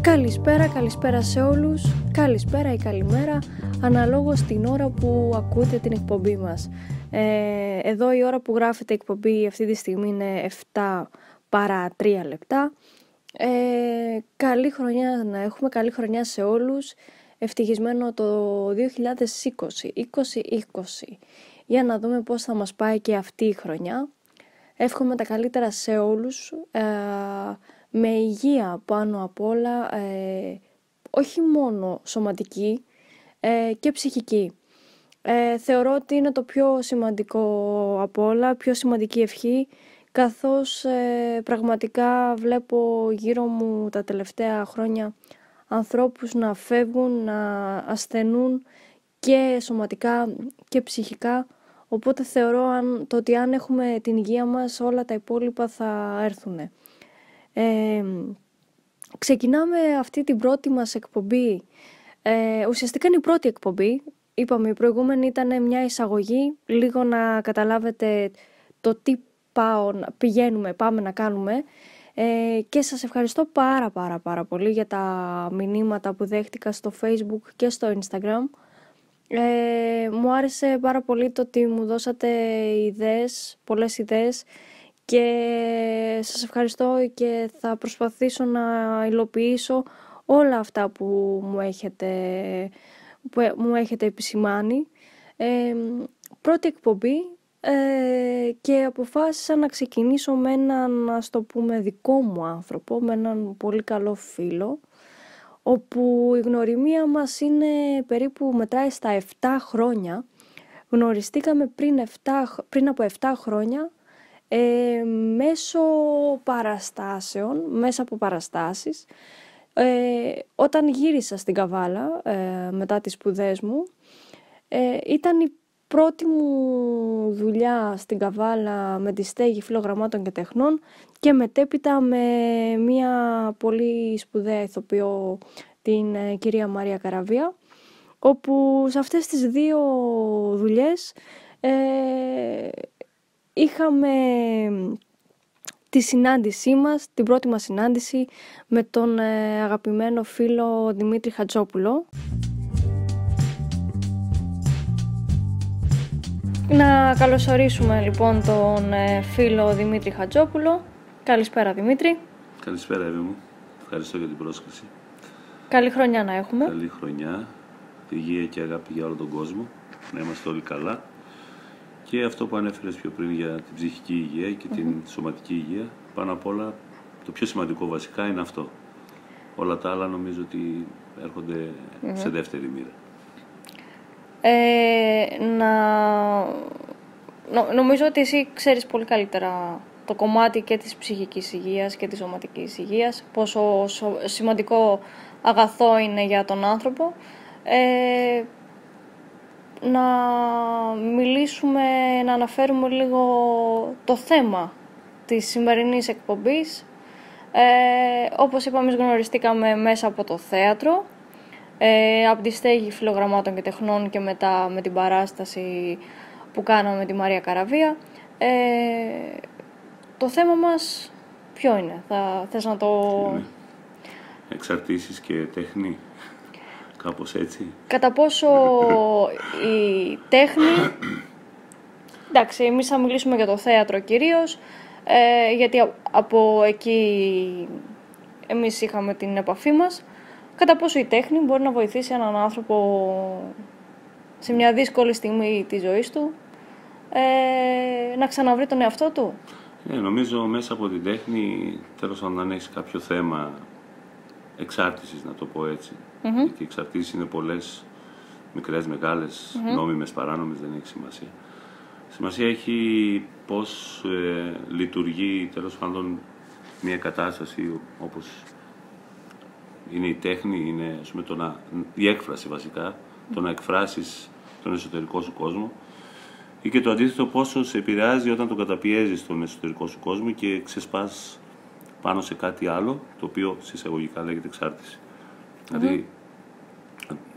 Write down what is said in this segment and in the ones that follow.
Καλησπέρα, καλησπέρα σε όλους, καλησπέρα ή καλημέρα, αναλόγως την ώρα που ακούτε την εκπομπή μας. Ε, εδώ η ώρα που γράφεται η εκπομπή αυτή τη στιγμή είναι 7 παρά 3 λεπτά. Ε, καλή χρονιά να έχουμε, καλή χρονιά σε όλους, ευτυχισμένο το 2020, 2020. Για να δούμε πώς θα μας πάει και αυτή η χρονιά. Εύχομαι τα καλύτερα σε όλους, ε, με υγεία πάνω απ' όλα, ε, όχι μόνο σωματική ε, και ψυχική. Ε, θεωρώ ότι είναι το πιο σημαντικό από όλα, πιο σημαντική ευχή, καθώς πραγματικά βλέπω γύρω μου τα τελευταία χρόνια ανθρώπους να φεύγουν, να ασθενούν και σωματικά και ψυχικά, οπότε θεωρώ αν, το ότι αν έχουμε την υγεία μας όλα τα υπόλοιπα θα έρθουν. Ε, ξεκινάμε αυτή την πρώτη μας εκπομπή. Ε, ουσιαστικά είναι η πρώτη εκπομπή. Είπαμε, η προηγούμενη ήταν μια εισαγωγή, λίγο να καταλάβετε το τι πάω, πηγαίνουμε, πάμε να κάνουμε. Ε, και σας ευχαριστώ πάρα πάρα πάρα πολύ για τα μηνύματα που δέχτηκα στο facebook και στο instagram. Ε, μου άρεσε πάρα πολύ το ότι μου δώσατε ιδέες, πολλές ιδέες και σας ευχαριστώ και θα προσπαθήσω να υλοποιήσω όλα αυτά που μου έχετε, που μου έχετε επισημάνει. Ε, πρώτη εκπομπή ε, και αποφάσισα να ξεκινήσω με έναν, ας το πούμε, δικό μου άνθρωπο, με έναν πολύ καλό φίλο, όπου η γνωριμία μας είναι περίπου μετράει στα 7 χρόνια. Γνωριστήκαμε πριν, 7, πριν από 7 χρόνια ε, μέσω παραστάσεων, μέσα από παραστάσεις. Ε, όταν γύρισα στην Καβάλα ε, μετά τις σπουδές μου, ε, ήταν η πρώτη μου δουλειά στην Καβάλα με τη στέγη φιλογραμμάτων και τεχνών και μετέπειτα με μια πολύ σπουδαία ηθοποιό την ε, κυρία Μαρία Καραβία όπου σε αυτές τις δύο δουλειές είχαμε τη συνάντησή μας, την πρώτη μας συνάντηση με τον ε, αγαπημένο φίλο Δημήτρη Χατζόπουλο. Να καλωσορίσουμε λοιπόν τον ε, φίλο Δημήτρη Χατζόπουλο. Καλησπέρα Δημήτρη. Καλησπέρα Εύη μου. Ευχαριστώ για την πρόσκληση. Καλή χρονιά να έχουμε. Καλή χρονιά. Υγεία και αγάπη για όλο τον κόσμο. Να είμαστε όλοι καλά. Και αυτό που ανέφερες πιο πριν για την ψυχική υγεία και την σωματική υγεία, πάνω απ' όλα το πιο σημαντικό βασικά είναι αυτό. Όλα τα άλλα νομίζω ότι σε δεύτερη μοίρα. Ε, να... νομίζω ότι εσύ ξέρεις πολύ καλύτερα το κομμάτι και της ψυχικής υγείας και της σωματικής υγείας, πόσο σημαντικό αγαθό είναι για τον άνθρωπο. Ε, να μιλήσουμε, να αναφέρουμε λίγο το θέμα της σημερινής εκπομπής. Ε, όπως είπαμε, γνωριστήκαμε μέσα από το θέατρο, ε, από τη στέγη φιλογραμμάτων και τεχνών και μετά με την παράσταση που κάναμε με τη Μαρία Καραβία. Ε, το θέμα μας ποιο είναι, θα θες να το... Εξαρτήσεις και τέχνη. Κάπως έτσι. Κατά πόσο η τέχνη... Εντάξει, εμείς θα μιλήσουμε για το θέατρο κυρίως, ε, γιατί από εκεί εμείς είχαμε την επαφή μας. Κατά πόσο η τέχνη μπορεί να βοηθήσει έναν άνθρωπο σε μια δύσκολη στιγμή της ζωής του ε, να ξαναβρει τον εαυτό του; Ε, νομίζω μέσα από την τέχνη, τέλος αν έχεις κάποιο θέμα εξάρτησης, να το πω έτσι. Mm-hmm. Γιατί οι εξαρτήσεις είναι πολλές, μικρές, μεγάλες, mm-hmm. νόμιμες, παράνομες, δεν έχει σημασία. Σημασία έχει πώς ε, λειτουργεί τέλος πάντων μια κατάσταση όπως είναι η τέχνη, είναι ας πούμε, το να, η έκφραση βασικά, το να εκφράσεις τον εσωτερικό σου κόσμο ή και το αντίθετο πόσο σε επηρεάζει όταν τον καταπιέζεις τον εσωτερικό σου κόσμο και ξεσπάς πάνω σε κάτι άλλο, το οποίο συσσαγωγικά λέγεται εξάρτηση. Δηλαδή,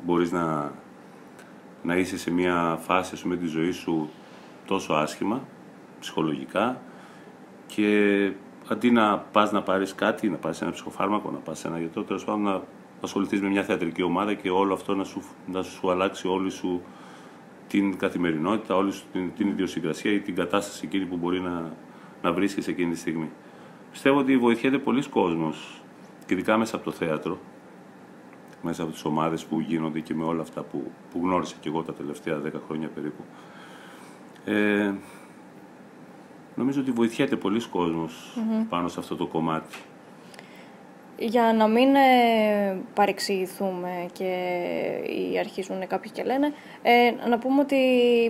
μπορείς να, να είσαι σε μια φάση με της ζωής σου τόσο άσχημα, ψυχολογικά, και αντί να πας να πάρεις κάτι, να πάρεις ένα ψυχοφάρμακο, να πας σε ένα γιατρό, τέλος πάντων να ασχοληθείς με μια θεατρική ομάδα και όλο αυτό να σου, να σου αλλάξει όλη σου την καθημερινότητα, όλη σου την, την ιδιοσυγκρασία ή την κατάσταση εκείνη που μπορεί να, να βρίσκει εκείνη τη στιγμή. Πιστεύω ότι βοηθιέται πολλοί κόσμος, και ειδικά μέσα από το θέατρο, μέσα από τις ομάδες που γίνονται και με όλα αυτά που, που γνώρισα και εγώ τα τελευταία 10 χρόνια περίπου. Ε, νομίζω ότι βοηθιέται πολλοί πάνω σε αυτό το κομμάτι. Για να μην ε, παρεξηγηθούμε και ή αρχίζουν κάποιοι και λένε, ε, να πούμε ότι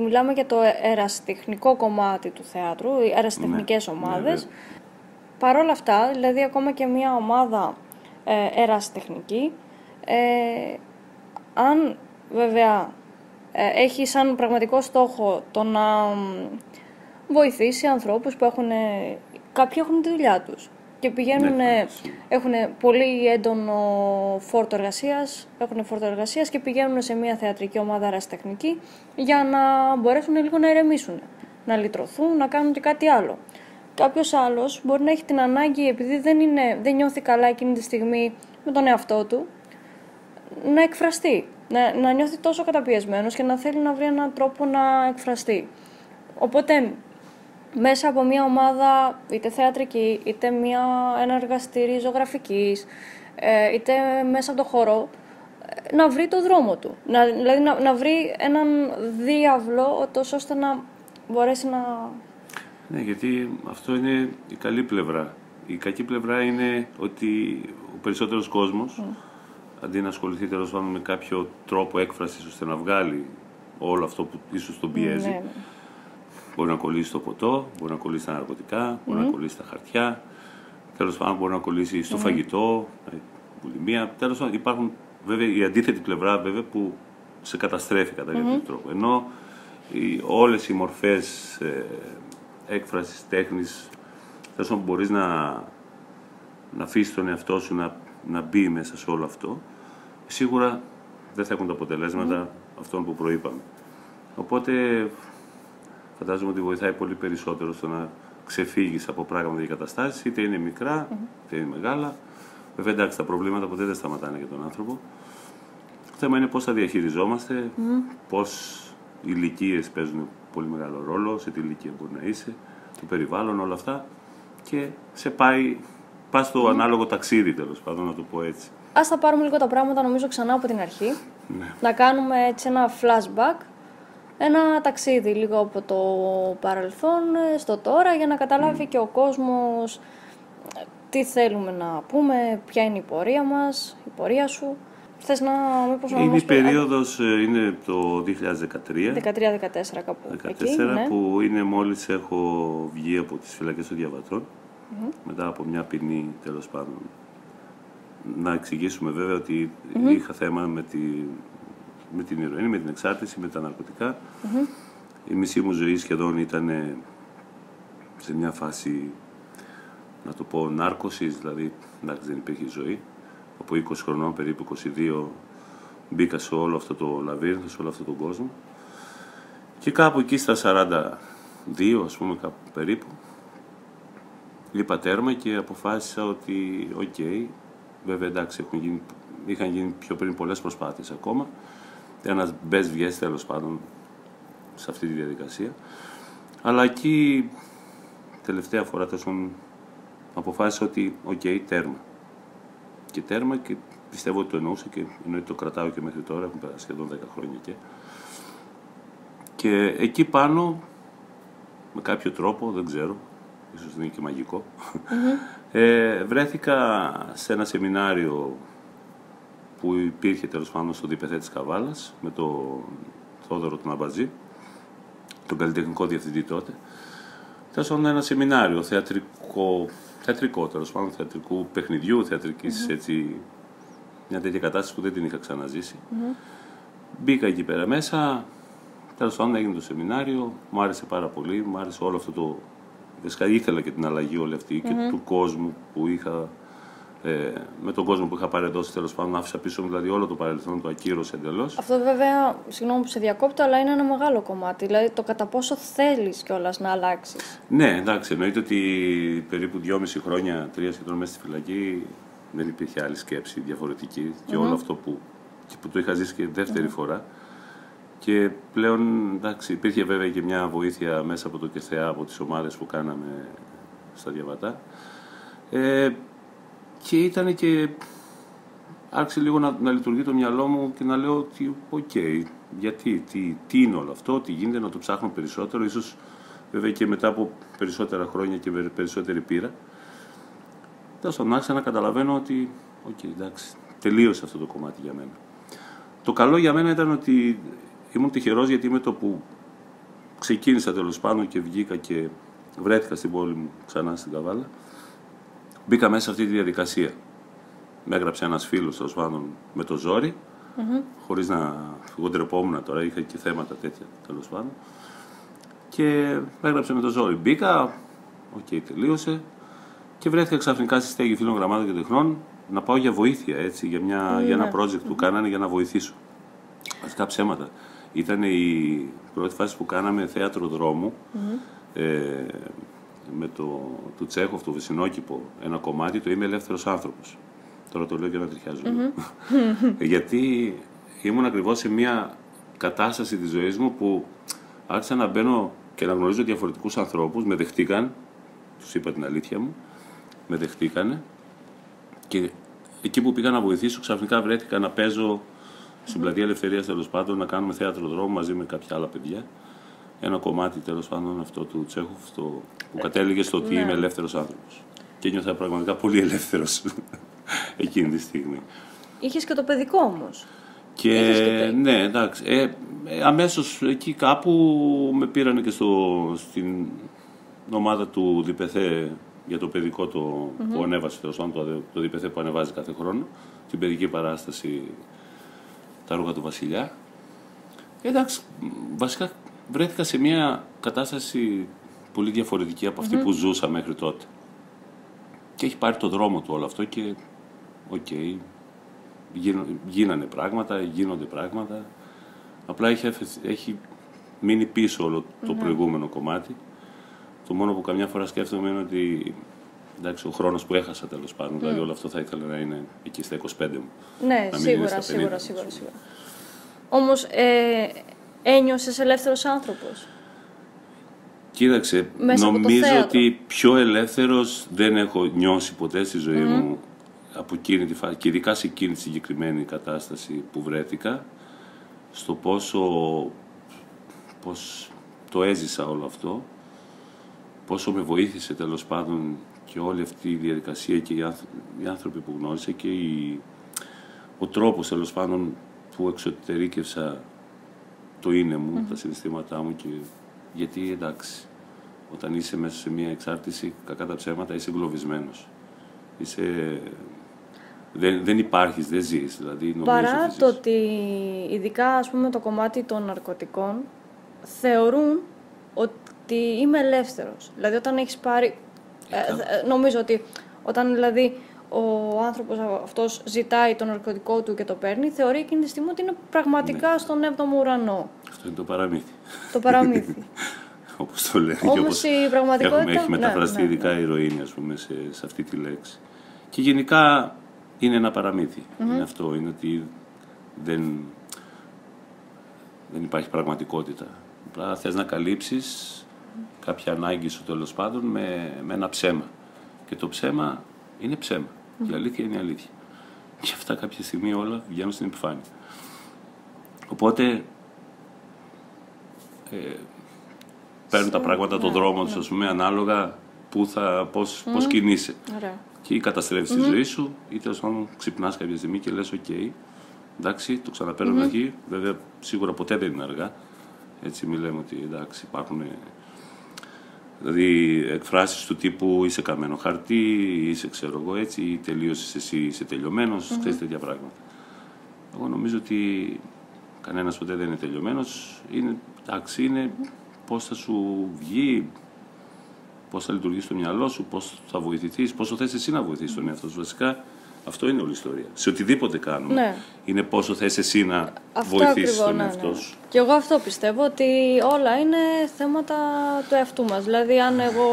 μιλάμε για το ερασιτεχνικό κομμάτι του θεάτρου, οι ερασιτεχνικές ναι, ομάδες. Ναι, Παρ' όλα αυτά, δηλαδή ακόμα και μια ομάδα ε, ερασιτεχνική, ε, αν βέβαια ε, έχει σαν πραγματικό στόχο το να βοηθήσει ανθρώπους που έχουν, κάποιοι έχουν τη δουλειά τους και πηγαίνουν, ναι, έχουν πολύ έντονο φόρτο εργασίας, έχουν φόρτο εργασίας και πηγαίνουν σε μια θεατρική ομάδα αραστεχνική για να μπορέσουν λίγο να ηρεμήσουν, να λυτρωθούν, να κάνουν και κάτι άλλο. Κάποιος άλλος μπορεί να έχει την ανάγκη, επειδή δεν, είναι, δεν νιώθει καλά εκείνη τη στιγμή με τον εαυτό του, να εκφραστεί. Να, να νιώθει τόσο καταπιεσμένος και να θέλει να βρει έναν τρόπο να εκφραστεί. Οπότε, μέσα από μια ομάδα, είτε θεατρική, είτε μια, ένα εργαστήρι ζωγραφικής, ε, είτε μέσα από το χώρο, ε, να βρει το δρόμο του. Να, δηλαδή να, να βρει έναν διάβλο, ώστε να μπορέσει να... Ναι, γιατί αυτό είναι η καλή πλευρά. Η κακή πλευρά είναι ότι ο περισσότερος κόσμος αντί να ασχοληθεί τέλος πάντων με κάποιο τρόπο έκφρασης ώστε να βγάλει όλο αυτό που ίσως τον πιέζει. Ναι, ναι. Μπορεί να κολλήσει το ποτό, μπορεί να κολλήσει τα ναρκωτικά, μπορεί να κολλήσει τα χαρτιά. Τέλος πάντων, μπορεί να κολλήσει στο φαγητό, βουλημία. Τέλος πάντων, υπάρχουν βέβαια η αντίθετη πλευρά βέβαια που σε καταστρέφει κατά κάποιο τρόπο. Ενώ οι, όλες οι μορφές ε, έκφρασης τέχνης θέλω να μπορείς να, να αφήσεις τον εαυτό σου να, να μπει μέσα σε όλο αυτό σίγουρα δεν θα έχουν τα αποτελέσματα mm. αυτών που προείπαμε. Οπότε φαντάζομαι ότι βοηθάει πολύ περισσότερο στο να ξεφύγεις από πράγματα και καταστάσεις, είτε είναι μικρά, είτε είναι μεγάλα. Βέβαια εντάξει τα προβλήματα ποτέ δεν σταματάνε για τον άνθρωπο. Το θέμα είναι πώς θα διαχειριζόμαστε, mm. πώς οι ηλικίες παίζουν πολύ μεγάλο ρόλο, σε τι ηλικία μπορεί να είσαι, το περιβάλλον, όλα αυτά και σε πάει, πας στο ανάλογο ταξίδι τέλος πάντων να το πω έτσι. Ας τα πάρουμε λίγο τα πράγματα νομίζω ξανά από την αρχή. Ναι. Να κάνουμε έτσι ένα flashback, ένα ταξίδι λίγο από το παρελθόν στο τώρα για να καταλάβει και ο κόσμος ε, τι θέλουμε να πούμε, ποια είναι η πορεία μας, η πορεία σου. Θες να μήπως Είναι η περίοδος, ε, είναι το 2013. 13-14 κάπου. 14, εκεί, ναι. που είναι μόλις έχω βγει από τις φυλακές των διαβατρων μετά από μια ποινή τέλος πάντων. Να εξηγήσουμε βέβαια ότι είχα θέμα με, τη, με την ηρωίνη, με την εξάρτηση, με τα ναρκωτικα Η μισή μου ζωή σχεδόν ήταν σε μια φάση, να το πω, νάρκωσης, δηλαδή εντάξει, δεν υπήρχε ζωή. Από 20 χρονών, περίπου 22, μπήκα σε όλο αυτό το λαβύρινθο, σε όλο αυτό τον κόσμο. Και κάπου εκεί στα 42, ας πούμε, κάπου περίπου, λείπα τέρμα και αποφάσισα ότι, οκ, Βέβαια, εντάξει, έχουν γίνει, είχαν γίνει πιο πριν πολλές προσπάθειες ακόμα. Ένα μπες βγες τέλος πάντων σε αυτή τη διαδικασία. Αλλά εκεί τελευταία φορά τόσο αποφάσισα ότι OK, okay, τέρμα. Και τέρμα και πιστεύω ότι το εννοούσα και εννοείται το κρατάω και μέχρι τώρα, έχουν περάσει σχεδόν 10 χρόνια και. Και εκεί πάνω, με κάποιο τρόπο, δεν ξέρω, ίσως δεν είναι και μαγικο ε, βρέθηκα σε ένα σεμινάριο που υπήρχε τέλος πάντων στο ΔΠΘ της Καβάλας με τον Θόδωρο τον Αμπατζή, τον καλλιτεχνικό διευθυντή τότε. Τέλο πάντων ένα σεμινάριο θεατρικό, θεατρικό τέλος πάντων, θεατρικού παιχνιδιού, θεατρικής, έτσι, μια τέτοια κατάσταση που δεν την είχα ξαναζήσει. Μπήκα εκεί πέρα μέσα, τέλος πάντων έγινε το σεμινάριο, μου άρεσε πάρα πολύ, μου άρεσε όλο αυτό το Βασικά ήθελα και την αλλαγή όλη αυτή και του κόσμου που είχα ε, με τον κόσμο που είχα παρεδώσει τέλος πάντων, άφησα πίσω μου δηλαδή όλο το παρελθόν, το ακύρωσε εντελώς. Αυτό βέβαια, συγγνώμη που σε διακόπτω, αλλά είναι ένα μεγάλο κομμάτι. Δηλαδή το κατά πόσο θέλεις κιόλας να αλλάξεις. Ναι, εντάξει, εννοείται ότι περίπου δυόμιση χρόνια, τρία σχεδόν μέσα στη φυλακή, δεν υπήρχε άλλη σκέψη διαφορετική και όλο αυτό που, που το είχα ζήσει και δεύτερη φορά. Και πλέον, εντάξει, υπήρχε βέβαια και μια βοήθεια μέσα από το ΚΕΘΕΑ, από τις ομάδες που κάναμε στα Διαβατά. Ε, και ήταν και άρχισε λίγο να, να λειτουργεί το μυαλό μου και να λέω ότι OK, okay, γιατί, τι, τι είναι όλο αυτό, τι γίνεται, να το ψάχνω περισσότερο, ίσως βέβαια και μετά από περισσότερα χρόνια και περισσότερη πείρα. Τέλος πάντων, άρχισα να καταλαβαίνω ότι, OK, okay, εντάξει, τελείωσε αυτό το κομμάτι για μένα. Το καλό για μένα ήταν ότι ήμουν τυχερός γιατί με το που ξεκίνησα τέλος πάντων και βγήκα και βρέθηκα στην πόλη μου ξανά στην Καβάλα, Μπήκα μέσα σε αυτή τη διαδικασία. Με έγραψε ένας φίλος τέλος πάντων με το ζόρι, mm-hmm. χωρίς να. Εγώ ντρεπόμουν τώρα, είχα και θέματα τέτοια τέλος πάντων. Και με έγραψε με το ζόρι. Μπήκα, OK, okay, τελείωσε. Και βρέθηκα ξαφνικά στη στέγη φίλων γραμμάτων και τεχνών να πάω για βοήθεια, έτσι, για, μια, για ένα project που κάνανε για να βοηθήσω. Βασικά ψέματα. Ήταν η πρώτη φάση που κάναμε θέατρο δρόμου. Ε, με το, του Τσέχοφ, το Βυσσινόκηπο, ένα κομμάτι, το είμαι ελεύθερος άνθρωπος. Τώρα το λέω και ανατριχιάζω. Γιατί ήμουν ακριβώς σε μια κατάσταση της ζωής μου που άρχισα να μπαίνω και να γνωρίζω διαφορετικούς ανθρώπους, με δεχτήκαν, τους είπα την αλήθεια μου, με δεχτήκανε. Και εκεί που πήγα να βοηθήσω ξαφνικά βρέθηκα να παίζω στην πλατεία Ελευθερίας τέλος πάντων, να κάνουμε θέατρο δρόμο μαζί με κάποια άλλα παιδιά ένα κομμάτι τέλος πάντων αυτό του Τσέχοφ το, που κατέληγε στο ότι ναι. είμαι ελεύθερος άνθρωπος. Και νιώθα πραγματικά πολύ ελεύθερος εκείνη τη στιγμή. Είχες και το παιδικό όμως. Και, ναι, εντάξει. Ε, ε, αμέσως εκεί κάπου με πήραν και στο, στην ομάδα του Διπεθέ για το παιδικό το, mm-hmm. που ανέβασε τέλος πάντων, το, το Διπεθέ που ανεβάζει κάθε χρόνο, την παιδική παράσταση τα ρούχα του Βασιλιά. Εντάξει, βασικά βρέθηκα σε μια κατάσταση πολύ διαφορετική από που ζούσα μέχρι τότε. Και έχει πάρει το δρόμο του όλο αυτό και OK, okay, γίνανε πράγματα, γίνονται πράγματα. Απλά έχει, έχει μείνει πίσω όλο το προηγούμενο κομμάτι. Το μόνο που καμιά φορά σκέφτομαι είναι ότι εντάξει, ο χρόνος που έχασα τέλος πάντων, δηλαδή όλο αυτό θα ήθελα να είναι εκεί στα 25 μου. Ναι, σίγουρα, σίγουρα, σίγουρα, σίγουρα. Όμως ε, ένιωσες ελεύθερος άνθρωπος; Κοίταξε, νομίζω ότι πιο ελεύθερος δεν έχω νιώσει ποτέ στη ζωή μου από εκείνη τη φάση και ειδικά σε εκείνη τη συγκεκριμένη κατάσταση που βρέθηκα στο πόσο πώς το έζησα όλο αυτό πόσο με βοήθησε τέλος πάντων και όλη αυτή η διαδικασία και οι άνθρωποι που γνώρισα και ο τρόπος τέλος πάντων που εξωτερήκευσα το είναι μου, τα συναισθήματά μου και γιατί εντάξει, όταν είσαι μέσα σε μια εξάρτηση, κακά τα ψέματα, είσαι εγκλωβισμένος. Είσαι... Δεν, δεν υπάρχεις, δεν ζεις. Δηλαδή, Παρά ότι το ότι ειδικά ας πούμε το κομμάτι των ναρκωτικών θεωρούν ότι είμαι ελεύθερος. Δηλαδή όταν έχεις πάρει... Ε, ε, νομίζω ότι όταν δηλαδή ο άνθρωπος αυτός ζητάει το ναρκωτικό του και το παίρνει, θεωρεί εκείνη τη στιγμή ότι είναι πραγματικά ναι. στον 7ο ουρανό. Αυτό είναι το παραμύθι. Το παραμύθι. Όπως το λένε. Όμως η πραγματικότητα. Έχουμε, έχει μεταφραστεί ναι, ναι, ειδικά η ηρωίνη, ας πούμε, σε, σε αυτή τη λέξη. Και γενικά είναι ένα παραμύθι. Είναι αυτό. Είναι ότι δεν, δεν υπάρχει πραγματικότητα. Απλά θες να καλύψεις κάποια ανάγκη σου τέλος πάντων με, με ένα ψέμα. Και το ψέμα είναι ψέμα. Η αλήθεια είναι η αλήθεια. Και αυτά κάποια στιγμή όλα βγαίνουν στην επιφάνεια. Οπότε ε, παίρνουν τα πράγματα τον ναι, δρόμο τους, ναι. ανάλογα που θα, πώς, πώς κινείσαι. Και ή καταστρέφεις τη ζωή σου, ή τέλος πάντων ξυπνάς κάποια στιγμή και λες «ΟΚ, εντάξει, το ξαναπαιρνω mm-hmm. Βέβαια, σίγουρα ποτέ δεν είναι αργά. Έτσι, μην λέμε ότι εντάξει, υπάρχουν Δηλαδή εκφράσεις του τύπου είσαι καμένο χαρτί, είσαι ξέρω εγώ έτσι, ή τελείωσες εσύ, είσαι τελειωμένος, mm-hmm. τέτοια πράγματα. Εγώ νομίζω ότι κανένας ποτέ δεν είναι τελειωμένος. Είναι, εντάξει, είναι πώς θα σου βγει, πώς θα λειτουργήσει το μυαλό σου, πώς θα βοηθηθείς, πόσο θες εσύ να βοηθήσεις τον εαυτό σου. Βασικά Αυτό είναι όλη η ιστορία. Σε οτιδήποτε κάνουμε. Ναι. Είναι πόσο θες εσύ να Αυτό βοηθήσεις ακριβώς, τον ναι, εαυτό ναι. σου. Και εγώ αυτό πιστεύω ότι όλα είναι θέματα του εαυτού μας. Δηλαδή αν εγώ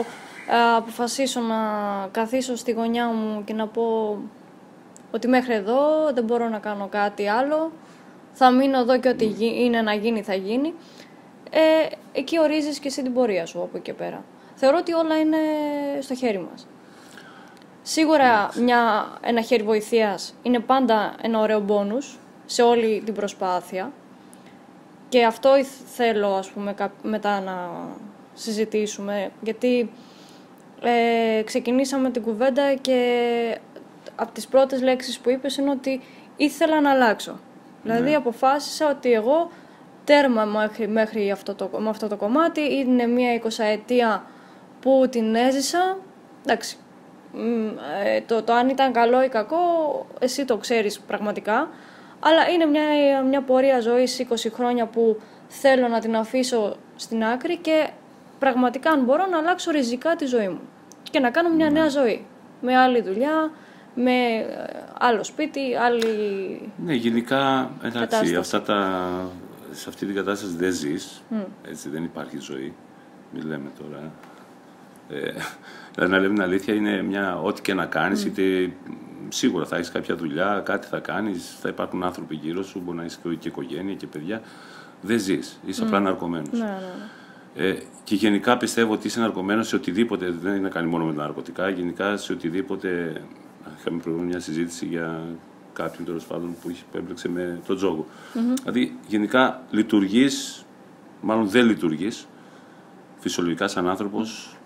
ε, αποφασίσω να καθίσω στη γωνιά μου και να πω ότι μέχρι εδώ δεν μπορώ να κάνω κάτι άλλο, θα μείνω εδώ και ό,τι γι- είναι να γίνει θα γίνει, ε, εκεί ορίζεις και εσύ την πορεία σου από εκεί και πέρα. Θεωρώ ότι όλα είναι στο χέρι μας. Σίγουρα μια, ένα χέρι βοηθείας είναι πάντα ένα ωραίο μπόνους σε όλη την προσπάθεια και αυτό ήθ- θέλω ας πούμε κά- μετά να συζητήσουμε γιατί ε, ξεκινήσαμε την κουβέντα και από τις πρώτες λέξεις που είπες είναι ότι ήθελα να αλλάξω. Δηλαδή αποφάσισα ότι εγώ τέρμα μέχρι, μέχρι αυτό το, με αυτό το κομμάτι είναι μια εικοσαετία που την έζησα. Εντάξει, μ, ε, το, το αν ήταν καλό ή κακό εσύ το ξέρεις πραγματικά. Αλλά είναι μια, μια πορεία ζωής 20 χρόνια που θέλω να την αφήσω στην άκρη και πραγματικά αν μπορώ να αλλάξω ριζικά τη ζωή μου και να κάνω μια νέα ζωή. Με άλλη δουλειά, με ε, άλλο σπίτι, άλλη... Ναι, γενικά, εντάξει, Κατάσταση. αυτά τα, σε αυτή την κατάσταση δεν ζεις, έτσι δεν υπάρχει ζωή, μην λέμε τώρα. Ε, δηλαδή, να λέμε την αλήθεια, είναι μια, ό,τι και να κάνεις, είτε σίγουρα θα έχεις κάποια δουλειά, κάτι θα κάνεις, θα υπάρχουν άνθρωποι γύρω σου, μπορεί να έχεις και οικογένεια και παιδιά, δεν ζεις, είσαι απλά ναρκωμένος. Ναι, ναι, ναι. Ε, και γενικά πιστεύω ότι είσαι ναρκωμένος σε οτιδήποτε, δεν είναι να κάνει μόνο με τα ναρκωτικά, γενικά σε οτιδήποτε. Είχαμε προηγούμενη μια συζήτηση για κάποιον τέλος πάντων που είχε- που έμπλεξε με τον τζογο Δηλαδή, γενικά λειτουργείς, μάλλον δεν λειτουργείς φυσιολογικά σαν άνθρωπος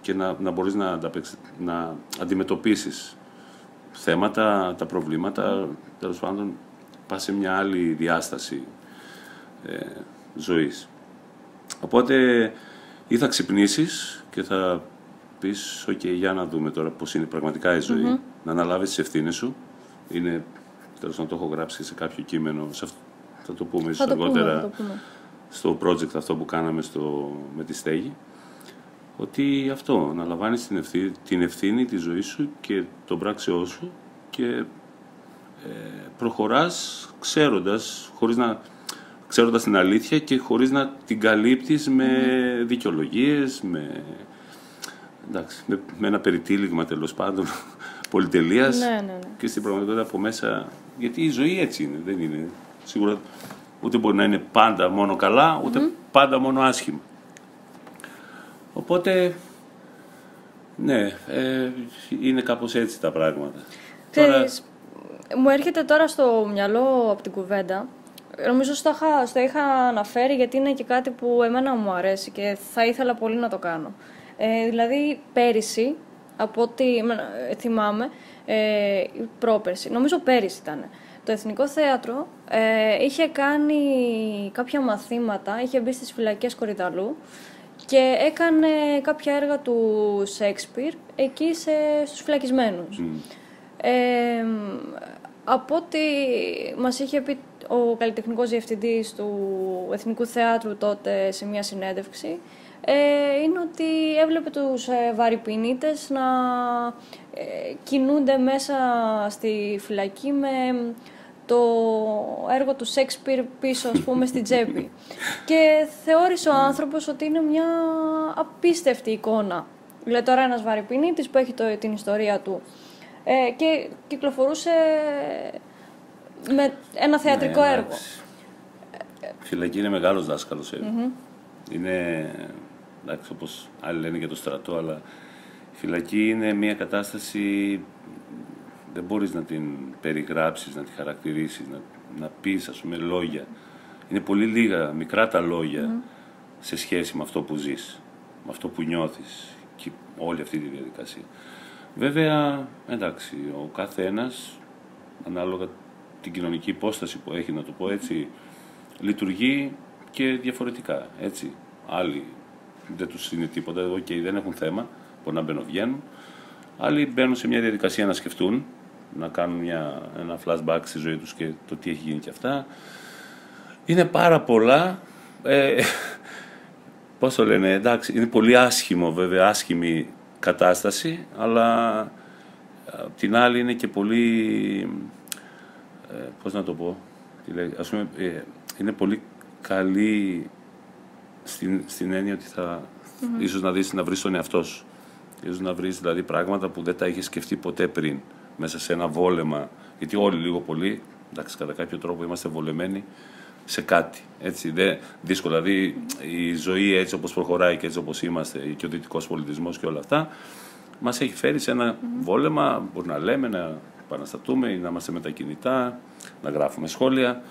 και να, να μπορείς να, ανταπεξ- να αντιμετωπίσεις θέματα, τα προβλήματα, τέλος πάντων, πας σε μια άλλη διάσταση ε, ζωής. Οπότε ή θα ξυπνήσεις και θα πεις «ΟΚ, για να δούμε τώρα πώς είναι πραγματικά η ζωή, να αναλάβεις τις ευθύνες σου». Είναι, τέλος να το έχω γράψει και σε κάποιο κείμενο, σε αυτό, θα το πούμε ίσως Θα το πούμε, αργότερα θα το πούμε. στο project αυτό που κάναμε στο, με τη στέγη, ότι αυτό, να λαμβάνεις την ευθύνη, την ευθύνη της ζωής σου και των πράξεών σου και ε, προχωράς ξέροντας, χωρίς να, ξέροντας την αλήθεια και χωρίς να την καλύπτεις με δικαιολογίες, με, εντάξει, με, με ένα περιτύλιγμα τέλος πάντων πολυτελείας Ναι, ναι, ναι. και στην πραγματικότητα από μέσα, γιατί η ζωή έτσι είναι, δεν είναι. Σίγουρα ούτε μπορεί να είναι πάντα μόνο καλά, ούτε πάντα μόνο άσχημα. Οπότε, ναι, ε, είναι κάπως έτσι τα πράγματα. Ξέρεις, μου έρχεται τώρα στο μυαλό από την κουβέντα. Νομίζω στο είχα, στο είχα αναφέρει γιατί είναι και κάτι που εμένα μου αρέσει και θα ήθελα πολύ να το κάνω. Ε, δηλαδή πέρυσι, από ό,τι εμένα, ε, θυμάμαι, ε, ή πρόπερσι, νομίζω πέρυσι ήταν, το Εθνικό Θέατρο ε, είχε κάνει κάποια μαθήματα, είχε μπει στις φυλακές Κορυδαλού και έκανε κάποια έργα του Σέξπιρ εκεί σε, στους φυλακισμένους. Ε, από ό,τι μας είχε πει ο καλλιτεχνικός διευθυντής του Εθνικού Θεάτρου τότε σε μια συνέντευξη, ε, είναι ότι έβλεπε τους ε, βαρυπινίτες να ε, κινούνται μέσα στη φυλακή με το έργο του Σέξπιρ πίσω, ας πούμε, στην τσέπη. Και θεώρησε ο άνθρωπος ότι είναι μια απίστευτη εικόνα. Δηλαδή τώρα ένας βαρυπινίτης που έχει το, την ιστορία του ε, και κυκλοφορούσε με ένα θεατρικό Ναι, έργο. εντάξει. Φυλακή είναι μεγάλος δάσκαλος. ε. Είναι, εντάξει, όπως άλλοι λένε για το στρατό, αλλά η φυλακή είναι μια κατάσταση, δεν μπορείς να την περιγράψεις, να τη χαρακτηρίσεις, να, να πεις, ας πούμε, λόγια. Είναι πολύ λίγα, μικρά τα λόγια σε σχέση με αυτό που ζεις, με αυτό που νιώθεις και όλη αυτή τη διαδικασία. Βέβαια, εντάξει, ο κάθε ένας, ανάλογα την κοινωνική υπόσταση που έχει, να το πω έτσι, λειτουργεί και διαφορετικά, έτσι. Άλλοι δεν τους είναι τίποτα, okay, δεν έχουν θέμα, μπορεί να μπαίνουν, βγαίνουν. Άλλοι μπαίνουν σε μια διαδικασία να σκεφτούν, να κάνουν μια, ένα flashback στη ζωή τους και το τι έχει γίνει και αυτά. Είναι πάρα πολλά. Ε, πώς το λένε, εντάξει, είναι πολύ άσχημο βέβαια, άσχημη κατάσταση, αλλά Απ' την άλλη είναι και πολύ, ε, πώς να το πω, τι λέει, ας πούμε, ε, είναι πολύ καλή στην, στην έννοια ότι θα mm-hmm. ίσως να δεις να βρεις τον εαυτό σου. Ίσως να βρεις δηλαδή πράγματα που δεν τα είχες σκεφτεί ποτέ πριν μέσα σε ένα βόλεμα. Γιατί όλοι λίγο πολύ, εντάξει, κατά κάποιο τρόπο είμαστε βολεμένοι σε κάτι. Έτσι, δε, δύσκολο. Δηλαδή η ζωή έτσι όπως προχωράει και έτσι όπως είμαστε και ο δυτικός πολιτισμός και όλα αυτά μας έχει φέρει σε ένα βόλεμα, μπορεί να λέμε, να επαναστατούμε ή να είμαστε με τα κινητά, να γράφουμε σχόλια.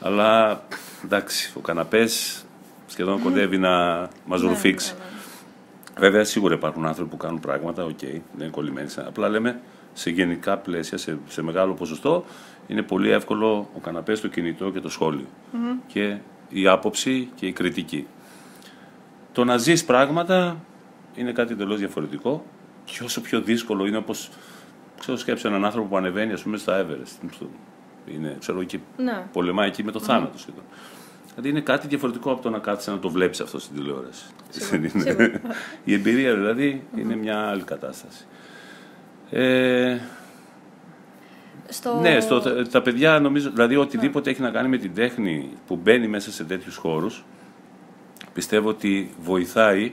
Αλλά εντάξει, ο καναπές σχεδόν κοντεύει να μας ναι, ρουφήξει. Ναι, ναι. Βέβαια, σίγουρα υπάρχουν άνθρωποι που κάνουν πράγματα, OK, okay, δεν είναι κολλημένοι. Απλά λέμε σε γενικά πλαίσια, σε, σε μεγάλο ποσοστό, είναι πολύ εύκολο ο καναπές, το κινητό και το σχόλιο. Και η άποψη και η κριτική. Το να ζεις πράγματα είναι κάτι εντελώς διαφορετικό και όσο πιο δύσκολο είναι όπως ξέρω σκέψε έναν άνθρωπο που ανεβαίνει ας πούμε στα Everest είναι, ξέρω, και ναι. πολεμάει εκεί με το θάνατος σχεδόν. Δηλαδή είναι κάτι διαφορετικό από το να κάτσει να το βλέπεις αυτό στην τηλεόραση. Η εμπειρία δηλαδή είναι μια άλλη κατάσταση. Ε, στο... Ναι, στο, τα παιδιά νομίζω, δηλαδή οτιδήποτε έχει να κάνει με την τέχνη που μπαίνει μέσα σε τέτοιους χώρους, πιστεύω ότι βοηθάει,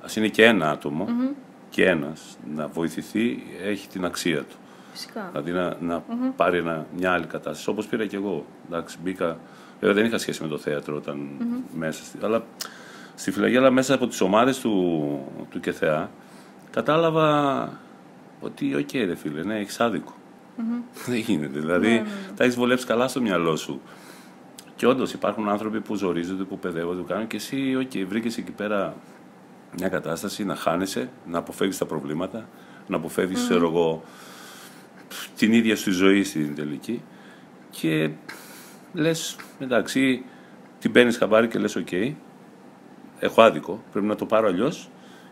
ας είναι και ένα και ένας, να βοηθηθεί, έχει την αξία του. Φυσικά. Δηλαδή να, να πάρει ένα, μια άλλη κατάσταση. Όπως πήρα και εγώ. Εντάξει, μπήκα, βέβαια δεν είχα σχέση με το θέατρο όταν μέσα, αλλά στη φυλακή, αλλά μέσα από τις ομάδες του, του ΚΕΘΕΑ, κατάλαβα ότι, OK, okay, ρε φίλε, ναι, έχεις άδικο. Δεν γίνεται. Δηλαδή, ναι, ναι, ναι. τα έχεις βολέψει καλά στο μυαλό σου. Και όντως υπάρχουν άνθρωποι που ζορίζονται, που παιδεύονται, που κάνουν και εσύ, OK, okay, βρήκες εκεί πέρα μια κατάσταση να χάνεσαι, να αποφεύγεις τα προβλήματα, να αποφεύγεις, mm. εγώ, την ίδια σου ζωή στην τελική. Και λες, εντάξει, την παίρνεις χαμπάρι και λες: οκ, έχω άδικο, πρέπει να το πάρω αλλιώς.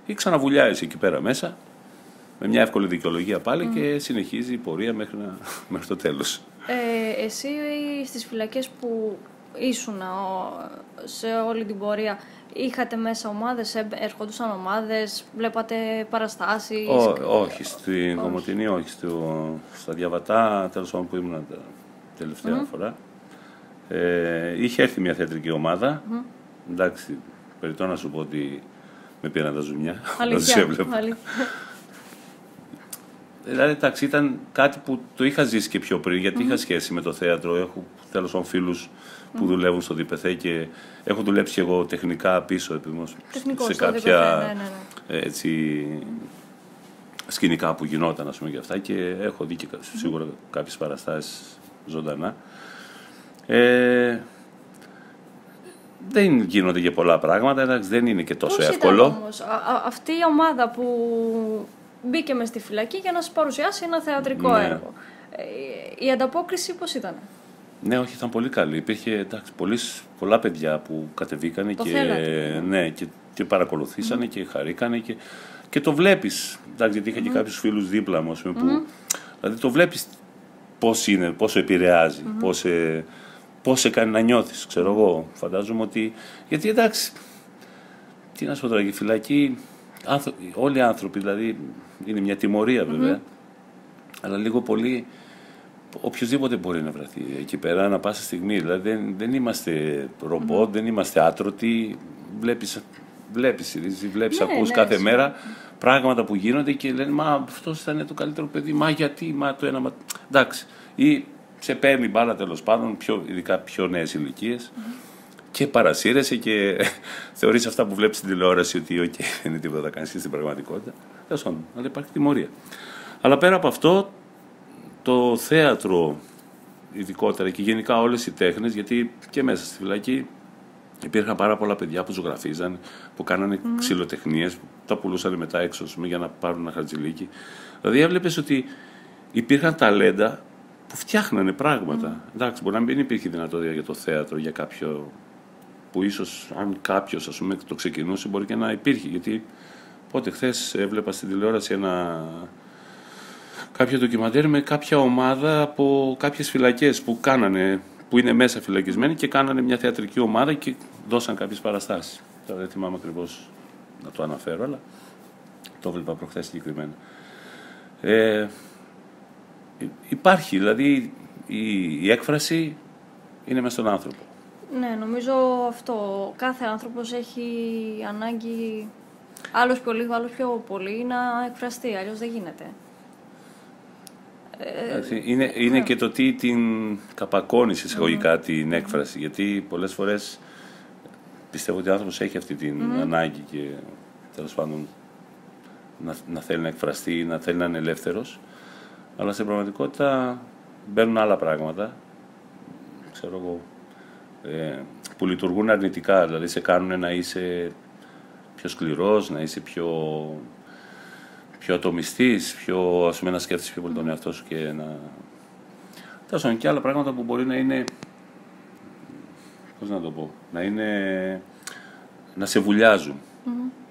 Ή ξαναβουλιάζεις εκεί πέρα μέσα, με μια εύκολη δικαιολογία πάλι και συνεχίζει η πορεία μέχρι, να, μέχρι το τέλος. Ε, εσύ στις φυλακές που ήσουν σε όλη την πορεία, είχατε μέσα ομάδες, έρχονταν ομάδες, βλέπατε παραστάσεις; Ό, όχι, στην Κομωτινή όχι, στο, στα Διαβατά, τέλος πάντων που ήμουν τα τελευταία φορά. Ε, είχε έρθει μια θεατρική ομάδα, mm-hmm. εντάξει, περιττώ να σου πω ότι με πήραν τα ζουμιά, αλήθεια, Δηλαδή, εντάξει, ήταν κάτι που το είχα ζήσει και πιο πριν, γιατί είχα σχέση με το θέατρο. Έχω τέλο πάντων φίλους που δουλεύουν στο ΔΠΘ και έχω δουλέψει και εγώ τεχνικά πίσω σε κάποια ναι, ναι, ναι. Έτσι, σκηνικά που γινόταν ας πούμε, και αυτά και έχω δει και σίγουρα κάποιες παραστάσεις ζωντανά. Ε, δεν γίνονται και πολλά πράγματα, εντάξει, δεν είναι και τόσο Πώς εύκολο. Ήταν όμως, αυτή η ομάδα που μπήκε μες στη φυλακή για να σας παρουσιάσει ένα θεατρικό ναι. έργο. Ε, η ανταπόκριση πώς ήταν; Ναι, όχι, ήταν πολύ καλή. Υπήρχε εντάξει, πολλά παιδιά που κατεβήκανε και, ναι, και, και παρακολουθήσανε και χαρήκανε και, και το βλέπεις. Εντάξει, γιατί είχα mm-hmm. και κάποιους φίλους δίπλα μου, που, mm-hmm. δηλαδή το βλέπεις πώς είναι, πόσο επηρεάζει, mm-hmm. πώς, ε, πώς σε κάνει να νιώθεις, ξέρω εγώ. Φαντάζομαι ότι, γιατί εντάξει, τι να σου πω τώρα, η φυλακή όλοι οι άνθρωποι, δηλαδή είναι μια τιμωρία αλλά λίγο πολύ οποιοδήποτε μπορεί να βρεθεί εκεί πέρα, να πάσα στιγμή. Δηλαδή δεν, δεν είμαστε δεν είμαστε άτρωτοι. Βλέπεις, βλέπεις, βλέπεις ναι, ακούς ναι, κάθε μέρα πράγματα που γίνονται και λένε «Μα αυτός ήταν το καλύτερο παιδί, μα γιατί, μα το ένα, μα...» Εντάξει. Ή σε παίρνει μπάλα τέλος πάντων, πιο, ειδικά πιο νέες ηλικίες και παρασύρεσαι και θεωρείς αυτά που βλέπεις στην τηλεόραση ότι okay, δεν είναι τίποτα να κάνεις στην πραγματικότητα. Τέλος πάντων, αλλά υπάρχει τιμωρία. Αλλά πέρα από αυτό, το θέατρο ειδικότερα και γενικά όλες οι τέχνες, γιατί και μέσα στη φυλακή υπήρχαν πάρα πολλά παιδιά που ζωγραφίζαν, που κάνανε mm. ξυλοτεχνίες, που τα πουλούσαν μετά έξω για να πάρουν ένα χαρτζηλίκι. Δηλαδή έβλεπες ότι υπήρχαν ταλέντα που φτιάχνανε πράγματα. Mm. Εντάξει, μπορεί να μην υπήρχε δυνατότητα για το θέατρο, για κάποιο που ίσως αν κάποιος το ξεκινούσε μπορεί και να υπήρχε. Γιατί πότε χθες έβλεπα στην τηλεόραση ένα κάποιο ντοκιμαντέρ με κάποια ομάδα από κάποιες φυλακές που κάνανε, που είναι μέσα φυλακισμένοι και κάνανε μια θεατρική ομάδα και δώσαν κάποιες παραστάσεις. Τώρα δεν θυμάμαι ακριβώς να το αναφέρω, αλλά το έβλεπα προχθές συγκεκριμένα. Ε, υπάρχει, δηλαδή η, η έκφραση είναι μέσα στον άνθρωπο. Ναι, νομίζω αυτό. Κάθε άνθρωπος έχει ανάγκη άλλος πιο λίγο, άλλος πιο πολύ να εκφραστεί, αλλιώς δεν γίνεται. Ε, είναι είναι ναι. και το τι την καπακώνεις εισαγωγικά την έκφραση. Γιατί πολλές φορές πιστεύω ότι ο άνθρωπος έχει αυτή την ανάγκη και τέλος πάντων να, να θέλει να εκφραστεί, να θέλει να είναι ελεύθερος. Αλλά στην πραγματικότητα μπαίνουν άλλα πράγματα. Ξέρω εγώ, ε, που λειτουργούν αρνητικά, δηλαδή σε κάνουν να είσαι πιο σκληρός, να είσαι πιο, πιο ατομιστής, πιο, ας πούμε, να σκέφτεσαι πιο πολύ τον εαυτό σου και να... Τέλος και άλλα πράγματα που μπορεί να είναι, πώς να το πω, να είναι, να σε βουλιαζουν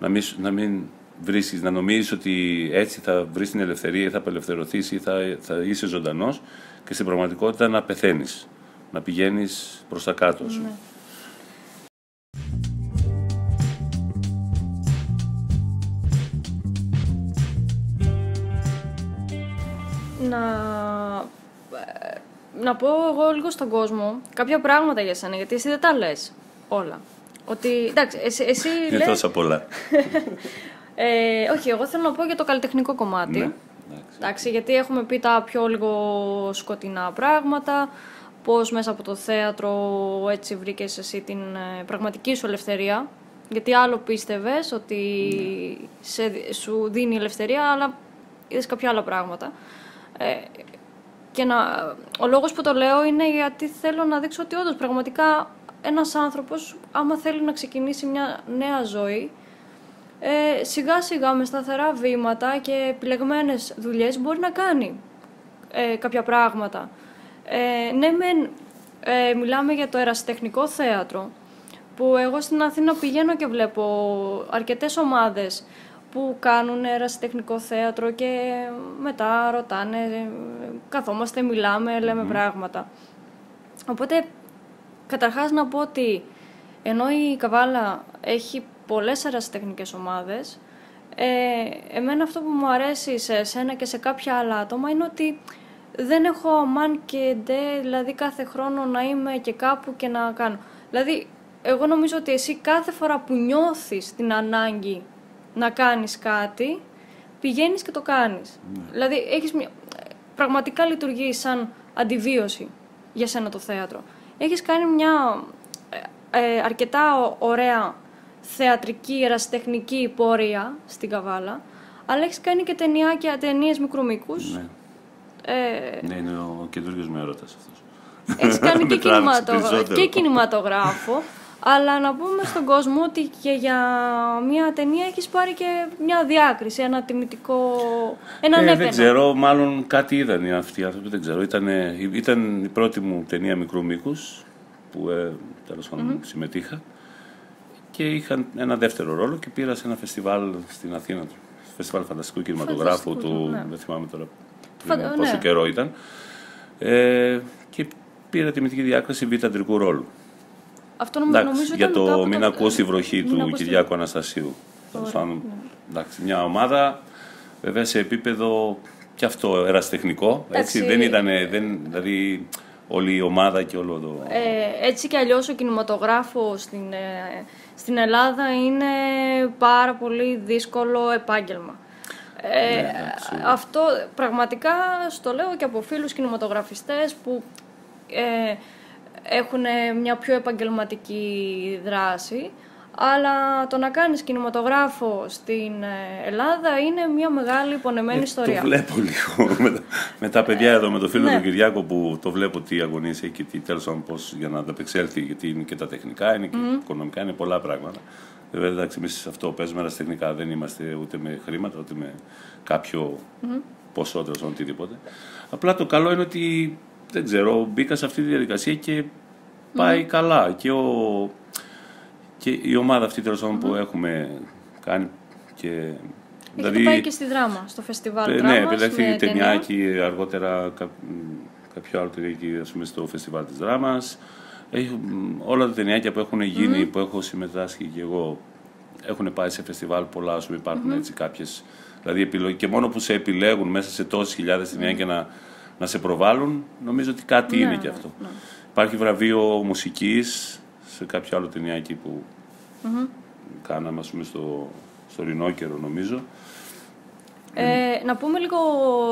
να μην, να μην βρίσκεις, να νομίζεις ότι έτσι θα βρεις την ελευθερία ή θα απελευθερωθείς ή θα, θα είσαι ζωντανός και στην πραγματικότητα να πεθαίνεις να πηγαίνεις προς τα κάτω σου. Ναι. Να... να πω εγώ λίγο στον κόσμο κάποια πράγματα για σένα, γιατί εσύ δεν τα λες όλα. Ότι, εντάξει, εσύ, εσύ Είναι λες... τόσα πολλά. ε, όχι, εγώ θέλω να πω για το καλλιτεχνικό κομμάτι. Ναι. Εντάξει, γιατί έχουμε πει τα πιο λίγο σκοτεινά πράγματα, πώς μέσα από το θέατρο έτσι βρήκες εσύ την ε, πραγματική σου ελευθερία. Γιατί άλλο πίστευες ότι σε, σου δίνει ελευθερία, αλλά είδες κάποια άλλα πράγματα. Ε, και να, ο λόγος που το λέω είναι γιατί θέλω να δείξω ότι όντως πραγματικά ένας άνθρωπος, άμα θέλει να ξεκινήσει μια νέα ζωή, ε, σιγά σιγά με σταθερά βήματα και επιλεγμένες δουλειές μπορεί να κάνει ε, κάποια πράγματα. Ε, ναι, μεν, ε, μιλάμε για το ερασιτεχνικό θέατρο, που εγώ στην Αθήνα πηγαίνω και βλέπω αρκετές ομάδες που κάνουν ερασιτεχνικό θέατρο και μετά ρωτάνε, καθόμαστε, μιλάμε, λέμε πράγματα. Οπότε, καταρχάς να πω ότι ενώ η Καβάλα έχει πολλές ερασιτεχνικές ομάδες, ε, εμένα αυτό που μου αρέσει σε εσένα και σε κάποια άλλα άτομα είναι ότι δεν έχω αμάν και ντε, δηλαδή κάθε χρόνο να είμαι και κάπου και να κάνω. Δηλαδή, εγώ νομίζω ότι εσύ κάθε φορά που νιώθεις την ανάγκη να κάνεις κάτι, πηγαίνεις και το κάνεις. Ναι. Δηλαδή, έχεις μια... πραγματικά λειτουργεί σαν αντιβίωση για σένα το θέατρο. Έχεις κάνει μια ε, ε αρκετά ωραία θεατρική, ερασιτεχνική πορεία στην Καβάλα, αλλά έχεις κάνει και ταινιάκια, ταινίες μικρού μήκους, ναι. Ε, ναι, είναι ο καινούριο με έρωτας αυτός. Έχει κάνει και, κινηματογράφο, και κινηματογράφο. Αλλά να πούμε στον κόσμο ότι και για μια ταινία έχεις πάρει και μια διάκριση, ένα τιμητικό. Ένα ε, Δεν ξέρω, μάλλον κάτι είδαν αυτοί οι άνθρωποι, δεν ξέρω. Ήταν, ήταν η πρώτη μου ταινία μικρού μήκους που ε, τέλος πάντων mm-hmm. συμμετείχα. Και είχα ένα δεύτερο ρόλο και πήρα σε ένα φεστιβάλ στην Αθήνα. Φεστιβάλ Φανταστικού Κινηματογράφου του. Ναι. Δεν θυμάμαι τώρα πριν πόσο ναι. καιρό ήταν. Ε, και πήρα τη μυθική διάκριση β' αντρικού ρόλου. Αυτό νομίζω εντάξει, Για το Μην ακούω στη βροχή του Κυριάκου Αναστασίου. Ναι. Εντάξει, μια ομάδα βέβαια σε επίπεδο και αυτό εραστεχνικό. Έτσι, δεν ήταν, δεν, δηλαδή όλη η ομάδα και όλο το... Ε, έτσι κι αλλιώς ο κινηματογράφος στην, ε, στην Ελλάδα είναι πάρα πολύ δύσκολο επάγγελμα. Ε, ναι, αυτό πραγματικά στο λέω και από φίλους κινηματογραφιστές που ε, έχουν μια πιο επαγγελματική δράση αλλά το να κάνεις κινηματογράφο στην ε, Ελλάδα είναι μια μεγάλη υπονεμένη ε, ιστορία. Το βλέπω λίγο με τα, με τα παιδιά εδώ, με το φίλο ναι. του Κυριάκο που το βλέπω τι αγωνίες έχει και τι τέλος πάντων πώς για να ανταπεξέλθει γιατί είναι και τα τεχνικά, είναι και mm. οικονομικά, είναι πολλά πράγματα. Βέβαια, εντάξει, εμείς αυτό παίζουμε τεχνικά δεν είμαστε ούτε με χρήματα, ούτε με κάποιο mm-hmm. ποσό, τέλο οτιδήποτε. Απλά το καλό είναι ότι δεν ξέρω, μπήκα σε αυτή τη διαδικασία και πάει καλά. Και, ο, και η ομάδα αυτή τέλος που έχουμε κάνει και Έχετε δηλαδή, πάει και στη δράμα, στο φεστιβάλ ε, Ναι, επιλέχθηκε ταινιάκι, αργότερα κάποιο άλλο ταινιάκι ας πούμε, στο φεστιβάλ της δράμας. Έχει, όλα τα ταινιάκια που έχουν γίνει, που έχω συμμετάσχει και εγώ, έχουν πάει σε φεστιβάλ πολλά, ας πούμε, υπάρχουν mm-hmm. έτσι κάποιες, δηλαδή επιλογές, και μόνο που σε επιλέγουν μέσα σε τόσες χιλιάδες ταινιάκια να να σε προβάλλουν, νομίζω ότι κάτι Ναι, είναι και ναι, αυτό. ναι. Υπάρχει βραβείο μουσικής σε κάποιο άλλο ταινιάκι που κάναμε, ας πούμε, στο, στο Ρινόκερο, νομίζω. Ε, να πούμε λίγο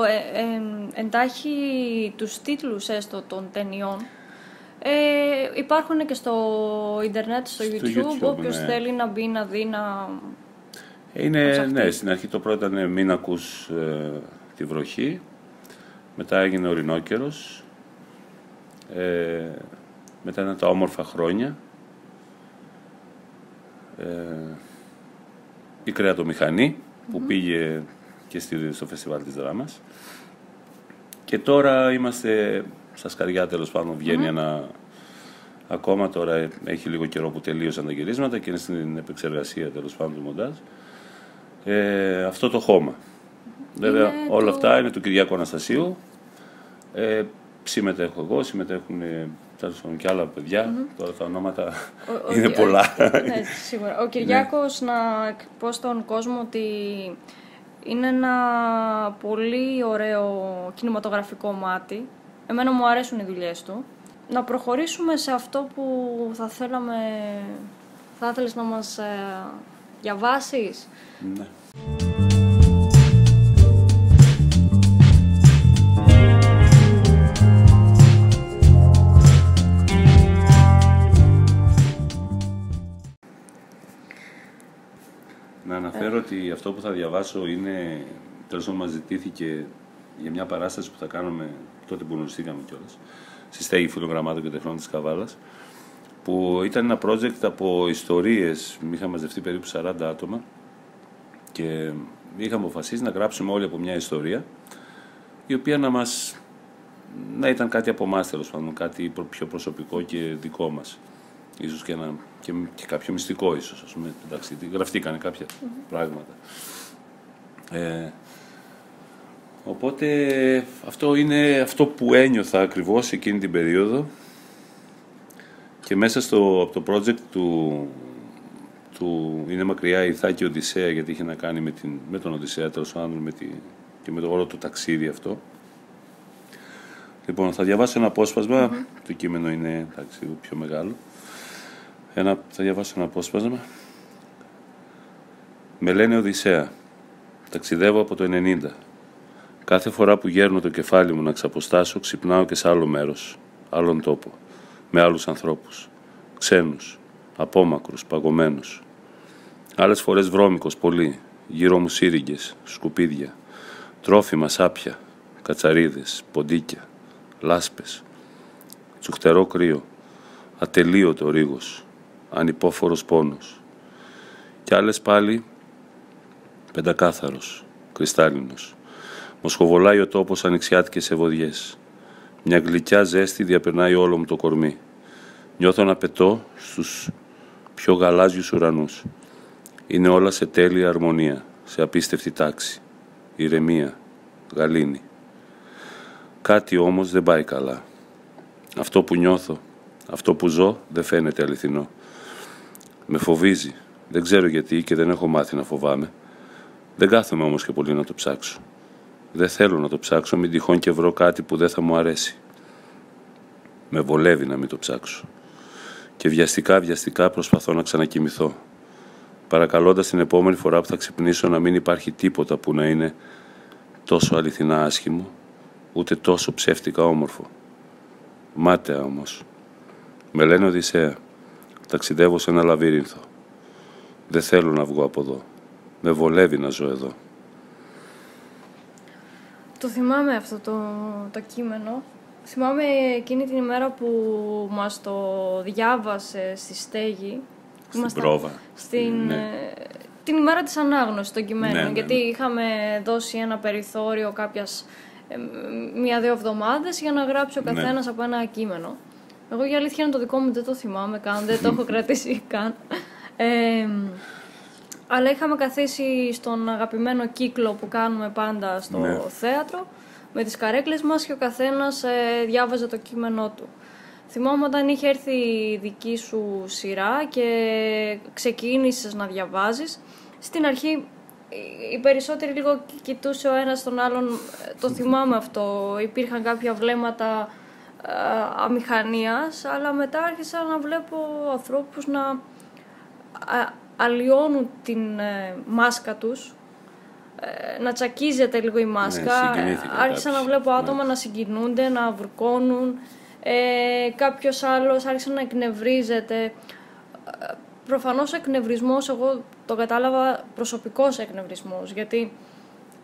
ε, ε, εντάχει τους τίτλους έστω των ταινιών. Ε, υπάρχουν και στο ίντερνετ, στο, Στο YouTube, YouTube, όποιος ναι. θέλει να μπει να δει να... Είναι, ψαχτεί. ναι, στην αρχή το πρώτο ήταν «Μην ακούς ε, τη βροχή», μετά έγινε «Ο Ρινόκερος», ε, μετά ήταν «Τα όμορφα χρόνια», ε, η κρεατομηχανή που πήγε και στη, στο φεστιβάλ της δράμας. Και τώρα είμαστε στα σκαριά τέλος πάντων βγαίνει ένα ακόμα. Τώρα ε, έχει λίγο καιρό που τελείωσαν τα γυρίσματα και είναι στην επεξεργασία τέλος πάντων του μοντάζ. Ε, αυτό το χώμα. Βέβαια Είναι όλα το- αυτά είναι του Κυριάκου Αναστασίου. Ε, συμμετέχω εγώ συμμετέχουν ε, τέλος πάντων και άλλα παιδιά. Τώρα τα ονόματα Ο- ο είναι Κυ- πολλά. ναι, σίγουρα. Ο Κυριάκος να πω στον κόσμο ότι είναι ένα πολύ ωραίο κινηματογραφικό μάτι. Εμένα μου αρέσουν οι δουλειές του. Να προχωρήσουμε σε αυτό που θα θέλαμε... Θα ήθελες να μας ε, διαβάσεις; ναι. Να αναφέρω ότι αυτό που θα διαβάσω είναι, τέλος πάντων μας ζητήθηκε για μια παράσταση που θα κάνουμε τότε που γνωριστήκαμε κιόλας, στη στέγη φιλογραμμάτων και τεχνών της Καβάλας, που ήταν ένα project από ιστορίες, είχαμε μαζευτεί περίπου 40 άτομα και είχαμε αποφασίσει να γράψουμε όλοι από μια ιστορία η οποία να μας να ήταν κάτι από εμάς τέλος πάντων, κάτι προ- πιο προσωπικό και δικό μας. Ίσως και, ένα, και, και κάποιο μυστικό ίσως, ας πούμε, εντάξει, γραφτήκανε κάποια πράγματα. Ε, οπότε αυτό είναι αυτό που ένιωθα ακριβώς εκείνη την περίοδο και μέσα στο, από το project του, του είναι μακριά η Θάκη Οδυσσέα γιατί είχε να κάνει με, την, με τον Οδυσσέα τέλος πάντων με τη, και με το όλο το ταξίδι αυτό. Λοιπόν, θα διαβάσω ένα απόσπασμα. Το κείμενο είναι εντάξει, λίγο πιο μεγάλο. Ένα, θα διαβάσω ένα απόσπασμα. Με λένε Οδυσσέα. Ταξιδεύω από το 90. Κάθε φορά που γέρνω το κεφάλι μου να ξαποστάσω, ξυπνάω και σε άλλο μέρος, άλλον τόπο, με άλλους ανθρώπους, ξένους, απόμακρους, παγωμένους. Άλλες φορές βρώμικος πολύ, γύρω μου σύριγγες, σκουπίδια, τρόφιμα σάπια, κατσαρίδες, ποντίκια, λάσπες, τσουχτερό κρύο, ατελείωτο ρίγος, ανυπόφορος πόνος. Κι άλλες πάλι πεντακάθαρος, κρυστάλλινος. Μοσχοβολάει ο τόπος ανοιξιάτικες ευωδιές. Μια γλυκιά ζέστη διαπερνάει όλο μου το κορμί. Νιώθω να πετώ στους πιο γαλάζιους ουρανούς. Είναι όλα σε τέλεια αρμονία, σε απίστευτη τάξη. Ηρεμία, γαλήνη. Κάτι όμως δεν πάει καλά. Αυτό που νιώθω, αυτό που ζω δεν φαίνεται αληθινό. Με φοβίζει. Δεν ξέρω γιατί και δεν έχω μάθει να φοβάμαι. Δεν κάθομαι όμως και πολύ να το ψάξω. Δεν θέλω να το ψάξω, μην τυχόν και βρω κάτι που δεν θα μου αρέσει. Με βολεύει να μην το ψάξω. Και βιαστικά βιαστικά προσπαθώ να ξανακοιμηθώ. Παρακαλώντας την επόμενη φορά που θα ξυπνήσω να μην υπάρχει τίποτα που να είναι τόσο αληθινά άσχημο, ούτε τόσο ψεύτικα όμορφο. Μάταια όμως. Με λένε Οδυσσέα. Ταξιδεύω σε ένα λαβύρινθο. Δεν θέλω να βγω από εδώ. Με βολεύει να ζω εδώ. Το θυμάμαι αυτό το, το κείμενο. Θυμάμαι εκείνη την ημέρα που μας το διάβασε στη στέγη. Στην Ήμασταν πρόβα. Στην, Ναι. ε, την ημέρα της ανάγνωσης των κειμένων. Ναι, ναι, γιατί ναι. είχαμε δώσει ένα περιθώριο κάποιας ε, μία-δύο εβδομάδες για να γράψει ο Ναι. καθένας από ένα κείμενο. Εγώ για αλήθεια είναι το δικό μου δεν το θυμάμαι καν, δεν το έχω κρατήσει καν. Ε, αλλά είχαμε καθίσει στον αγαπημένο κύκλο που κάνουμε πάντα στο Ναι. θέατρο με τις καρέκλες μας και ο καθένας ε, διάβαζε το κείμενό του. Θυμάμαι όταν είχε έρθει η δική σου σειρά και ξεκίνησες να διαβάζεις. Στην αρχή οι περισσότεροι λίγο κοιτούσε ο ένας τον άλλον, το θυμάμαι αυτό, υπήρχαν κάποια βλέμματα ε, αμηχανίας, αλλά μετά άρχισα να βλέπω ανθρώπους να αλλοιώνουν την ε, μάσκα τους, ε, να τσακίζεται λίγο η ναι, μάσκα. Ναι, άρχισα να βλέπω άτομα να συγκινούνται, να βουρκώνουν. Ε, κάποιος άλλος άρχισε να εκνευρίζεται. Προφανώς ο εκνευρισμός, εγώ το κατάλαβα προσωπικός εκνευρισμός, γιατί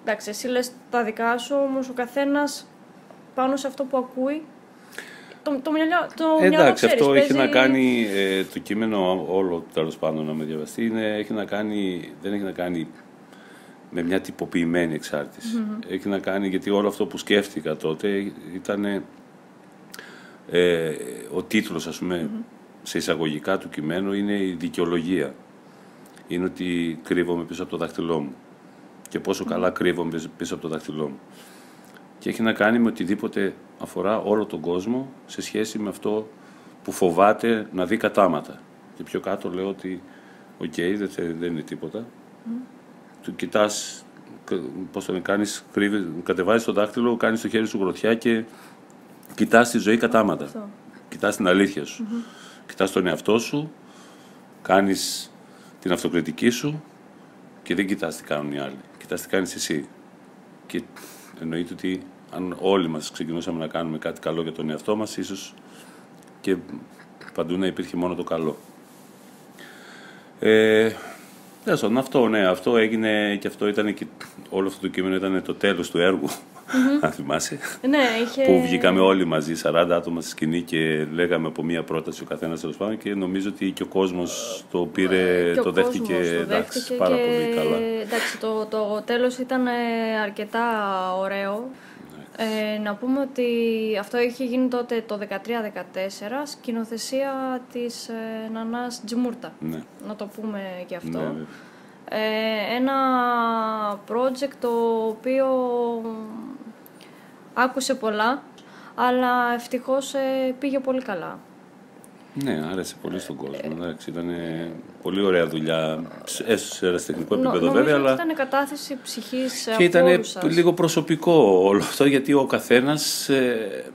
εντάξει, εσύ λες τα δικά σου, όμως ο καθένας πάνω σε αυτό που ακούει το, το, μυαλό, το Εντάξει, αυτό έχει να κάνει, ε, το κείμενο όλο τέλος πάντων να με διαβαστεί, είναι, έχει να κάνει, δεν έχει να κάνει με μια τυποποιημένη Έχει να κάνει, γιατί όλο αυτό που σκέφτηκα τότε ήταν ε, ο τίτλος, ας πούμε, σε εισαγωγικά του κειμένου είναι η δικαιολογία. Είναι ότι κρύβομαι πίσω από το δάχτυλό μου και πόσο καλά κρύβομαι πίσω από το δάχτυλό μου. Και έχει να κάνει με οτιδήποτε αφορά όλο τον κόσμο σε σχέση με αυτό που φοβάται να δει κατάματα. Και πιο κάτω λέω ότι OK, okay, δεν, δεν είναι τίποτα. Mm. Του κοιτάς, πώς το κάνεις, κατεβάζεις το δάχτυλο, κάνεις το χέρι σου γροθιά και κοιτάς τη ζωή κατάματα. Αυτό. Κοιτάς την αλήθεια σου. Mm-hmm. Κοιτάς τον εαυτό σου, κάνεις την αυτοκριτική σου και δεν κοιτάς τι κάνουν οι άλλοι. Κοιτάς τι κάνεις εσύ. Και εννοείται ότι αν όλοι μας ξεκινούσαμε να κάνουμε κάτι καλό για τον εαυτό μας, ίσως και παντού να υπήρχε μόνο το καλό. Ε, αυτό, ναι, αυτό έγινε και αυτό ήταν και όλο αυτό το κείμενο ήταν το τέλος του έργου mm-hmm. αν θυμάσαι. Ναι, είχε... Που βγήκαμε όλοι μαζί, 40 άτομα στη σκηνή και λέγαμε από μία πρόταση ο καθένας τέλος πάντων και νομίζω ότι και ο κόσμος το πήρε, το, δέχτηκε, το εντάξει, πάρα πολύ καλά. Εντάξει, το, το τέλος ήταν ε, αρκετά ωραίο. Ε, να πούμε ότι αυτό είχε γίνει τότε το 13-14, σκηνοθεσία της ε, Νανάς Τζιμούρτα. Ναι. Να το πούμε και αυτό. Ναι, ε, ένα project το οποίο άκουσε πολλά, αλλά ευτυχώς ε, πήγε πολύ καλά. Ναι, άρεσε πολύ στον κόσμο. Εντάξει, ήταν πολύ ωραία δουλειά, έστω σε αεραστεχνικό επίπεδο βέβαια. Αλλά... Ήταν κατάθεση ψυχής Και ήταν λίγο προσωπικό όλο αυτό, γιατί ο καθένας ε,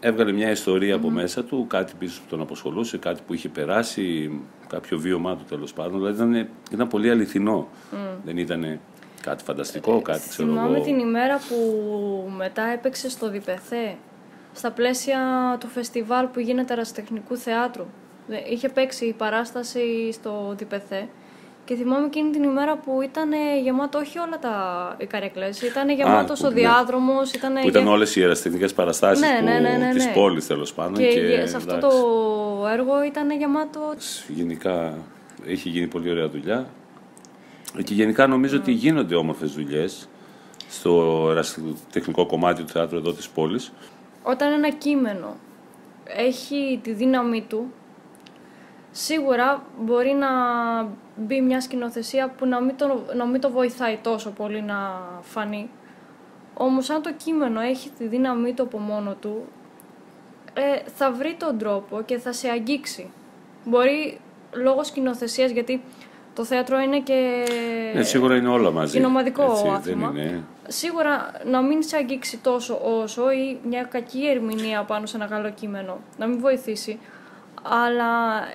έβγαλε μια ιστορία από μέσα του, κάτι πίσω που τον αποσχολούσε, κάτι που είχε περάσει, κάποιο βίωμά του τέλος πάντων. Δηλαδή ήταν, ήταν πολύ αληθινό. Δεν ήταν κάτι φανταστικό, κάτι ξέρω εγώ. Θυμάμαι την ημέρα που μετά έπαιξε στο Διπεθέ στα πλαίσια του φεστιβάλ που γίνεται αεραστεχνικού θεάτρου. Είχε παίξει η παράσταση στο Διπεθέ και θυμάμαι εκείνη την ημέρα που ήταν γεμάτο όχι όλα τα οι καρέκλες, ήταν γεμάτος ο ναι. διάδρομος. Ήταν που ήταν όλες οι αεραστεχνικές παραστάσεις ναι, ναι, ναι, ναι, της πόλης τέλος πάντων. Και, και σε αυτό το έργο ήταν γεμάτο... Γενικά έχει γίνει πολύ ωραία δουλειά. Και γενικά νομίζω ότι γίνονται όμορφες δουλειές στο τεχνικό κομμάτι του θεάτρου εδώ της πόλης όταν ένα κείμενο έχει τη δύναμή του, σίγουρα μπορεί να μπει μια σκηνοθεσία που να μην το, να μην το βοηθάει τόσο πολύ να φανεί. Όμως αν το κείμενο έχει τη δύναμή του από μόνο του, ε, θα βρει τον τρόπο και θα σε αγγίξει. Μπορεί λόγω σκηνοθεσίας, γιατί το θέατρο είναι και. Ναι, σίγουρα είναι όλα μαζί. Είναι ομαδικό άθλημα. Σίγουρα να μην σε αγγίξει τόσο όσο ή μια κακή ερμηνεία πάνω σε ένα καλό κείμενο. Να μην βοηθήσει. Αλλά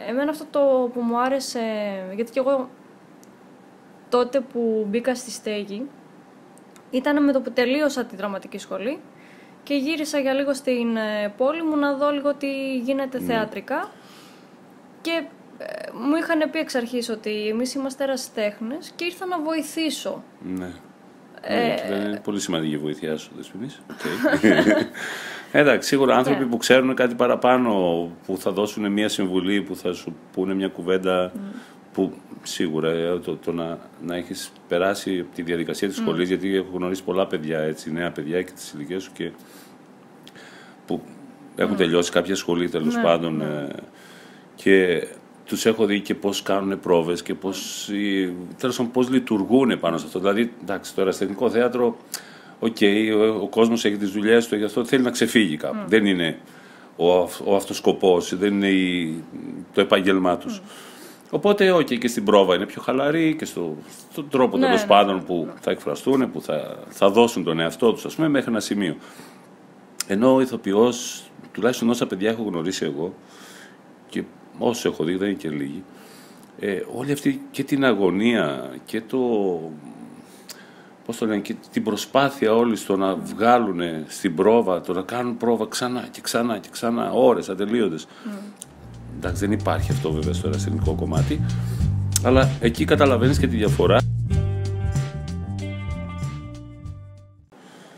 εμένα αυτό το που μου άρεσε. Γιατί και εγώ τότε που μπήκα στη στέγη ήταν με το που τελείωσα τη δραματική σχολή και γύρισα για λίγο στην ε, πόλη μου να δω λίγο τι γίνεται ναι. θεατρικά και ε, μου είχαν πει εξ αρχής ότι εμείς είμαστε ερασιτέχνες και ήρθα να βοηθήσω. Ναι. Ε... Ναι, είναι πολύ σημαντική η βοήθειά σου, Δεσποινής. Okay. Εντάξει, σίγουρα άνθρωποι ναι. που ξέρουν κάτι παραπάνω, που θα δώσουν μια συμβουλή, που θα σου πούνε μια κουβέντα, mm. που σίγουρα ε, το, το να, να έχεις περάσει τη διαδικασία της mm. σχολής, γιατί έχω γνωρίσει πολλά παιδιά, έτσι, νέα παιδιά και τις ηλικίες σου και που έχουν mm. τελειώσει κάποια σχολή τέλος ναι, πάντων ναι. Ε, και τους έχω δει και πώς κάνουν πρόβες και πώς πώς λειτουργούν πάνω σε αυτό. Δηλαδή, εντάξει, το ερασιτεχνικό θέατρο, OK, okay, ο, ο κόσμος έχει τις δουλειές του, γι' αυτό θέλει να ξεφύγει κάπου. Mm. Δεν είναι ο, ο αυτοσκοπός, δεν είναι η, το επάγγελμά τους. Mm. Οπότε, όχι, και στην πρόβα είναι πιο χαλαρή και στο, στον τρόπο Ναι, τέλος ναι, πάντων που θα εκφραστούν, που θα, θα δώσουν τον εαυτό τους, ας πούμε, μέχρι ένα σημείο. Ενώ ο ηθοποιός, τουλάχιστον όσα παιδιά έχω γνωρίσει εγώ, και όσου έχω δει, δεν είναι και λίγοι, ε, όλη αυτή και την αγωνία και το. Πώς το λένε, και την προσπάθεια όλοι στο να βγάλουν στην πρόβα, το να κάνουν πρόβα ξανά και ξανά και ξανά, ώρες ατελείωτες. Εντάξει, δεν υπάρχει αυτό βέβαια στο ερασιτεχνικό κομμάτι, αλλά εκεί καταλαβαίνεις και τη διαφορά.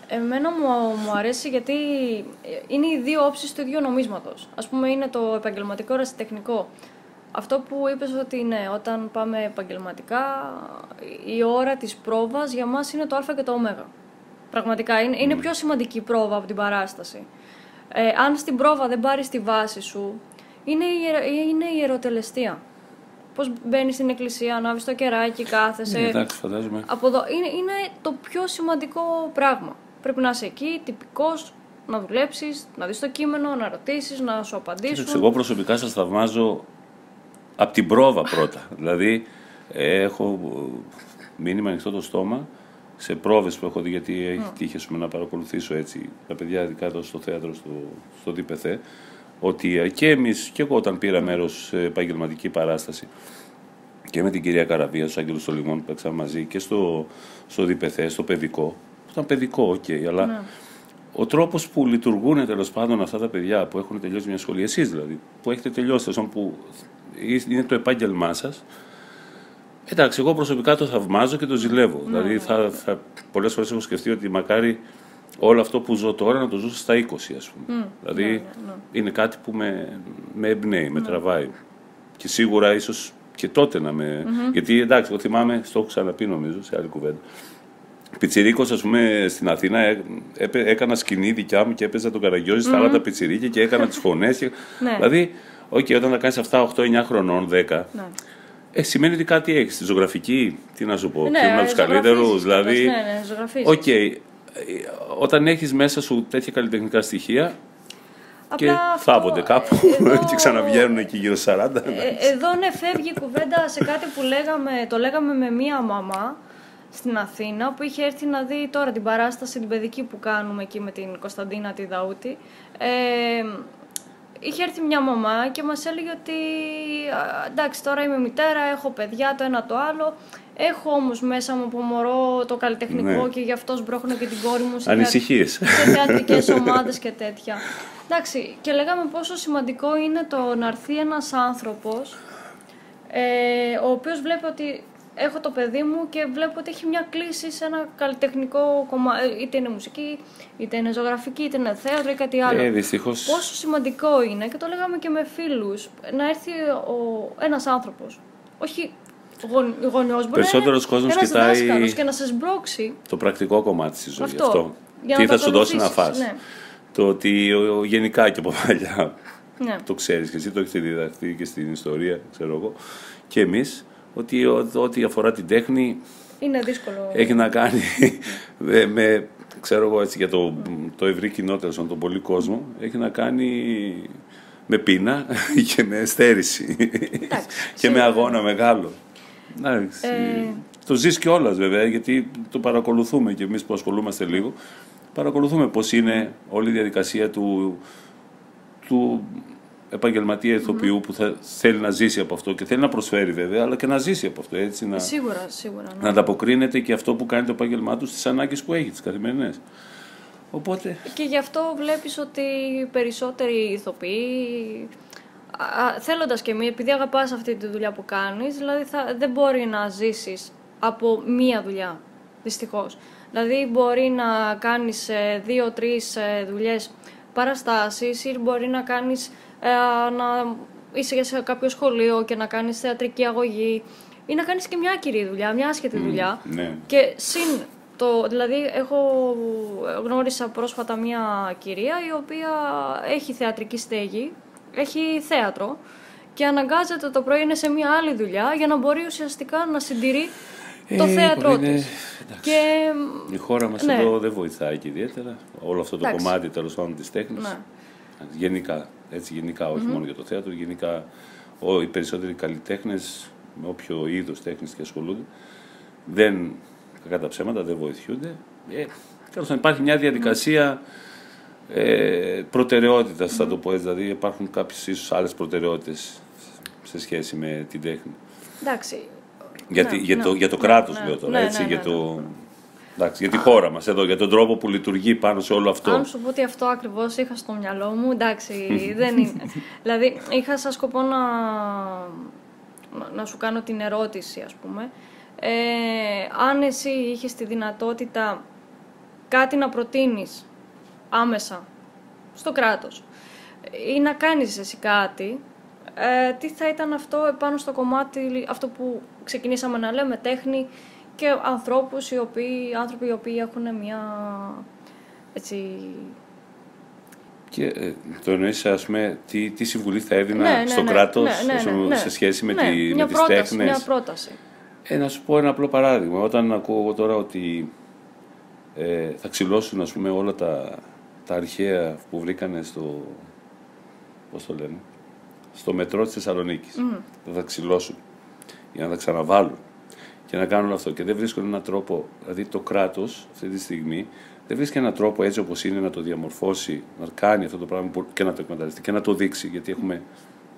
Εμένα μου, μου αρέσει γιατί είναι οι δύο όψεις του ίδιου νομίσματος. Ας πούμε είναι το επαγγελματικό ερασιτεχνικό. Αυτό που είπες ότι ναι, όταν πάμε επαγγελματικά, η ώρα της πρόβας για μας είναι το α και το ω. Πραγματικά, είναι, είναι πιο σημαντική η πρόβα από την παράσταση. Ε, αν στην πρόβα δεν πάρεις τη βάση σου, είναι η, ιερο- είναι η ιεροτελεστία. Πώς μπαίνεις στην εκκλησία, ανάβεις το κεράκι, κάθεσαι. Ναι, εντάξει, φαντάζομαι. Από εδώ. Είναι, είναι το πιο σημαντικό πράγμα. Πρέπει να είσαι εκεί, τυπικός, να δουλέψεις, να δεις το κείμενο, να ρωτήσεις, να σου απαντήσουν. Κοίταξε, εγώ προσωπικά σας θαυμάζω από την πρόβα πρώτα. δηλαδή, ε, έχω μείνει με ανοιχτό το στόμα σε πρόβες που έχω δει, γιατί έχει τύχει ας πούμε, να παρακολουθήσω έτσι τα παιδιά, ειδικά εδώ στο θέατρο, στο, στο ΔΠΘ, ότι ε, και εμείς, και εγώ όταν πήρα μέρος σε επαγγελματική παράσταση, και με την κυρία Καραβία, τους Άγγελους στο Λιμόν που παίξαμε μαζί και στο, στο ΔΠΘ, στο παιδικό. Που ήταν παιδικό, οκ, αλλά ο τρόπος που λειτουργούν τέλος πάντων αυτά τα παιδιά που έχουν τελειώσει μια σχολή, εσείς δηλαδή, που έχετε τελειώσει, τέλος πάντων, που είναι το επάγγελμά σας. Εντάξει, εγώ προσωπικά το θαυμάζω και το ζηλεύω. δηλαδή, θα, θα, πολλές φορές έχω σκεφτεί ότι μακάρι όλο αυτό που ζω τώρα να το ζούσα στα 20, ας πούμε. δηλαδή, είναι κάτι που με, με εμπνέει, με τραβάει. Και σίγουρα ίσως και τότε να με. Γιατί εντάξει, εγώ θυμάμαι, στο έχω ξαναπεί νομίζω σε άλλη κουβέντα. Πιτσιρίκος, ας πούμε, στην Αθήνα έ- έπαι- έκανα σκηνή δικιά μου και έπαιζα τον Καραγκιόζη στα άλλα τα πιτσιρίκια και έκανα τις φωνές. Και... Ναι. Δηλαδή, οκ, όταν τα κάνεις αυτά 8-9 χρονών, 10, Ναι. ε, σημαίνει ότι κάτι έχεις. Τη ζωγραφική, τι να σου πω, Ναι, ναι, από τους ζωγραφίζεις καλύτερους. κιόλας, Δηλαδή, Ναι, ναι, ζωγραφίζεις. οκ, ε, όταν έχεις μέσα σου τέτοια καλλιτεχνικά στοιχεία και Απλά αυτό, θάβονται κάπου ε, εδώ- και ξαναβγαίνουν εκεί γύρω στους 40. Ε, εδώ ναι, φεύγει η κουβέντα σε κάτι που λέγαμε, το λέγαμε με μία μαμά στην Αθήνα που είχε έρθει να δει τώρα την παράσταση την παιδική που κάνουμε εκεί με την Κωνσταντίνα τη Δαούτη. Ε, είχε έρθει μια μαμά και μας έλεγε ότι «Α, εντάξει τώρα είμαι μητέρα, έχω παιδιά το ένα το άλλο έχω όμως μέσα μου από μωρό το καλλιτεχνικό Ναι. και γι' αυτό σμπρώχνω και την κόρη μου σε, θεα- Ανησυχίες. σε θεατρικές ομάδες και τέτοια. Εντάξει, και λέγαμε πόσο σημαντικό είναι το να έρθει ένας άνθρωπος ε, ο οποίος βλέπει ότι έχω το παιδί μου και βλέπω ότι έχει μια κλίση σε ένα καλλιτεχνικό κομμάτι, είτε είναι μουσική, είτε είναι ζωγραφική, είτε είναι θέατρο ή κάτι άλλο. Ε, δυστυχώς. Πόσο σημαντικό είναι και το λέγαμε και με φίλους να έρθει ο, ένας άνθρωπος, όχι γον, γονιός, μπορεί Περισσότερος να είναι κόσμος ένας κοιτάει- δάσκαλος και να σε σμπρώξει το πρακτικό κομμάτι της ζωής. Αυτό. Αυτό. Για Τι να θα το σου δώσει να ακολουθήσεις, φας. ναι. Το ότι ο, ο- γενικά και από παλιά ναι. το ξέρεις και εσύ το έχεις διδαχθεί και στην ιστορία, ξέρω εγώ, και εμείς, ότι ο- ό,τι αφορά την τέχνη είναι δύσκολο. έχει να κάνει με, με, ξέρω εγώ έτσι για το, το ευρύ κοινό τέλος πάντων, τον πολύ κόσμο, έχει να κάνει με πείνα και με στέρηση και με αγώνα μεγάλο. Εντάξει. Ε. Το ζεις κιόλας βέβαια, γιατί το παρακολουθούμε και εμείς που ασχολούμαστε λίγο, παρακολουθούμε πώς είναι όλη η διαδικασία του, του επαγγελματία ηθοποιού που θα θέλει να ζήσει από αυτό και θέλει να προσφέρει βέβαια, αλλά και να ζήσει από αυτό, έτσι, να, Σίγουρα, σίγουρα. Ναι. να ανταποκρίνεται και αυτό που κάνει το επάγγελμά του στις ανάγκες που έχει, τις καθημερινές. Οπότε, Και γι' αυτό βλέπεις ότι οι περισσότεροι ηθοποιοί, α, α, θέλοντας και μη, επειδή αγαπάς αυτή τη δουλειά που κάνεις, δηλαδή θα, δεν μπορεί να ζήσεις από μία δουλειά, δυστυχώς. Δηλαδή μπορεί να κάνεις ε, δύο-τρεις ε, δουλειές παραστάσεις ή μπορεί να κάνεις ε, να είσαι σε κάποιο σχολείο και να κάνεις θεατρική αγωγή ή να κάνεις και μια άκυρη δουλειά, μια άσχετη δουλειά. ναι. Και συν το, δηλαδή έχω γνώρισα πρόσφατα μια κυρία η οποία έχει θεατρική στέγη, έχει θέατρο και αναγκάζεται το πρωί είναι σε μια άλλη δουλειά για να μπορεί ουσιαστικά να συντηρεί το Ε, θέατρό είναι- της. Και η χώρα μας Ναι. εδώ δεν βοηθάει και ιδιαίτερα. Όλο αυτό το Εντάξει. κομμάτι τέλος πάντων της τέχνης. Ναι. Γενικά, έτσι γενικά, όχι μόνο για το θέατρο, γενικά ο, οι περισσότεροι καλλιτέχνες, με όποιο είδος τέχνης και ασχολούνται, δεν, κατά τα ψέματα, δεν βοηθούνται. Ε, Τέλος υπάρχει μια διαδικασία ε, προτεραιότητας, θα το πω έτσι. Δηλαδή, υπάρχουν κάποιες ίσως άλλες προτεραιότητες σε σχέση με την τέχνη. Εντάξει. Γιατί, Ναι, για, ναι, το, για το ναι, κράτος ναι, λέω τώρα, ναι, έτσι. ναι, για, ναι, το, εντάξει, για τη χώρα μας εδώ, για τον τρόπο που λειτουργεί πάνω σε όλο αυτό. Αν σου πω ότι αυτό ακριβώς είχα στο μυαλό μου, εντάξει, δεν είναι. δηλαδή, είχα σαν σκοπό να, να σου κάνω την ερώτηση, ας πούμε. Ε, αν εσύ είχες τη δυνατότητα κάτι να προτείνεις άμεσα στο κράτος ή να κάνεις εσύ κάτι, ε, τι θα ήταν αυτό επάνω στο κομμάτι, αυτό που ξεκινήσαμε να λέμε, τέχνη και ανθρώπους οι οποίοι, άνθρωποι οι οποίοι έχουν μια έτσι, Και ε, το εννοείς, ας πούμε, τι, τι συμβουλή θα έδινα Ναι, ναι, στο ναι, κράτος ναι, ναι, όσο- ναι, ναι. σε σχέση με, Ναι, τη, μια με τις πρόταση, τέχνες; Μια πρόταση. Ε, να σου πω ένα απλό παράδειγμα. Όταν ακούω εγώ τώρα ότι ε, θα ξυλώσουν ας πούμε, όλα τα, τα αρχαία που βρήκανε στο, πώς το λένε, στο μετρό της Θεσσαλονίκης. Θα τα ξυλώσουν για να τα ξαναβάλουν και να κάνουν αυτό. Και δεν βρίσκουν έναν τρόπο, δηλαδή το κράτος αυτή τη στιγμή δεν βρίσκει έναν τρόπο έτσι όπως είναι να το διαμορφώσει, να κάνει αυτό το πράγμα που- και να το εκμεταλλευτεί και να το δείξει. Γιατί έχουμε,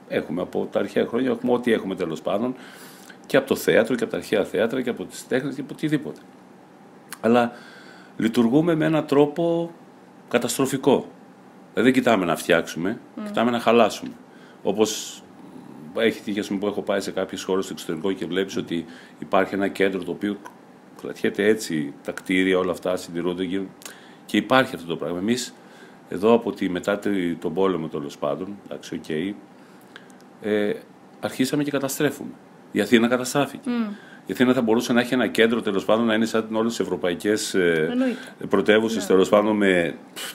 έχουμε από τα αρχαία χρόνια, έχουμε ό,τι έχουμε τέλος πάντων και από το θέατρο και από τα αρχαία θέατρα και από τις τέχνες και από οτιδήποτε. Αλλά λειτουργούμε με έναν τρόπο καταστροφικό. Δηλαδή δεν κοιτάμε να φτιάξουμε, κοιτάμε να χαλάσουμε. Όπως έχει τύχει ας πούμε, που έχω πάει σε κάποιες χώρες στο εξωτερικό και βλέπεις ότι υπάρχει ένα κέντρο το οποίο κρατιέται έτσι, τα κτίρια, όλα αυτά συντηρούνται και, και υπάρχει αυτό το πράγμα. Εμείς εδώ από τη μετά τη- τον πόλεμο τέλος πάντων, εντάξει, οκ, ε, αρχίσαμε και καταστρέφουμε. Η Αθήνα καταστράφηκε. Η Αθήνα θα μπορούσε να έχει ένα κέντρο τέλος πάντων να είναι σαν όλες τις ευρωπαϊκές ε, Εννοείται. πρωτεύουσες τέλος πάντων με πφ,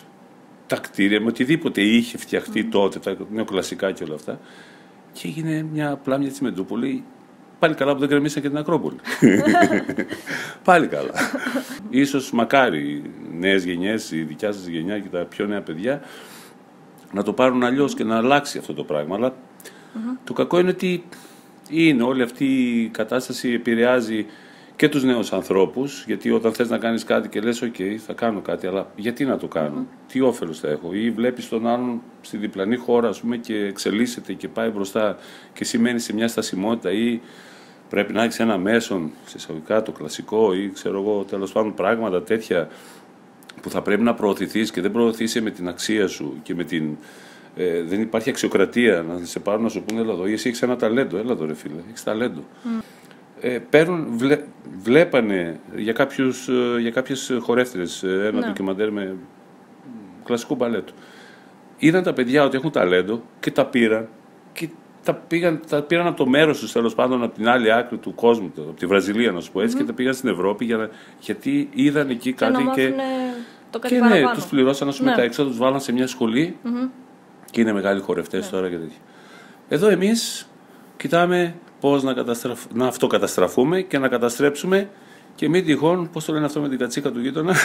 τα κτίρια, με οτιδήποτε είχε φτιαχτεί τότε, τα νεοκλασικά και όλα αυτά. Και έγινε μια απλά μια τσιμεντούπολη. Πάλι καλά που δεν κρεμίσαν και την Ακρόπολη. Πάλι καλά. Ίσως μακάρι οι νέες γενιές, η δικιά σας γενιά και τα πιο νέα παιδιά να το πάρουν αλλιώς και να αλλάξει αυτό το πράγμα. Αλλά το κακό είναι ότι είναι όλη αυτή η κατάσταση επηρεάζει και τους νέους ανθρώπους, γιατί όταν θες να κάνεις κάτι και λες «ΟΚ, θα κάνω κάτι, αλλά γιατί να το κάνω, τι όφελος θα έχω» ή βλέπεις τον άλλον στη διπλανή χώρα ας πούμε, και εξελίσσεται και πάει μπροστά και σημαίνει σε μια στασιμότητα ή πρέπει να έχεις ένα μέσον, σε εισαγωγικά το κλασικό ή ξέρω εγώ τέλος πάντων πράγματα τέτοια που θα πρέπει να προωθηθείς και δεν προωθείσαι με την αξία σου και με την... Ε, δεν υπάρχει αξιοκρατία να σε πάρουν να σου πούνε έλα εδώ, ή εσύ έχεις ένα ταλέντο, έλα εδώ ρε φίλε, έχεις ταλέντο. Ε, παίρνουν, βλέ, βλέπανε για, κάποιους, ε, για κάποιες χορεύτρες ε, ένα Ναι. ντοκιμαντέρ με κλασικό μπαλέτο. Είδαν τα παιδιά ότι έχουν ταλέντο και τα πήραν και τα, πήγαν, τα πήραν από το μέρος τους τέλος πάντων από την άλλη άκρη του κόσμου, από τη Βραζιλία να σου πω έτσι, και τα πήγαν στην Ευρώπη για να, γιατί είδαν εκεί Και να κάτι και. μάθουν το κάτι Και ναι, παραπάνω. τους πληρώσαν ας πούμε, Ναι. τα έξοδα, τους βάλαν σε μια σχολη και είναι μεγάλοι χορευτές Ναι. τώρα και τέτοια. Εδώ εμείς κοιτάμε πώς να, καταστραφ... να αυτοκαταστραφούμε και να καταστρέψουμε και μην τυχόν, πώς το λένε αυτό με την κατσίκα του γείτονα;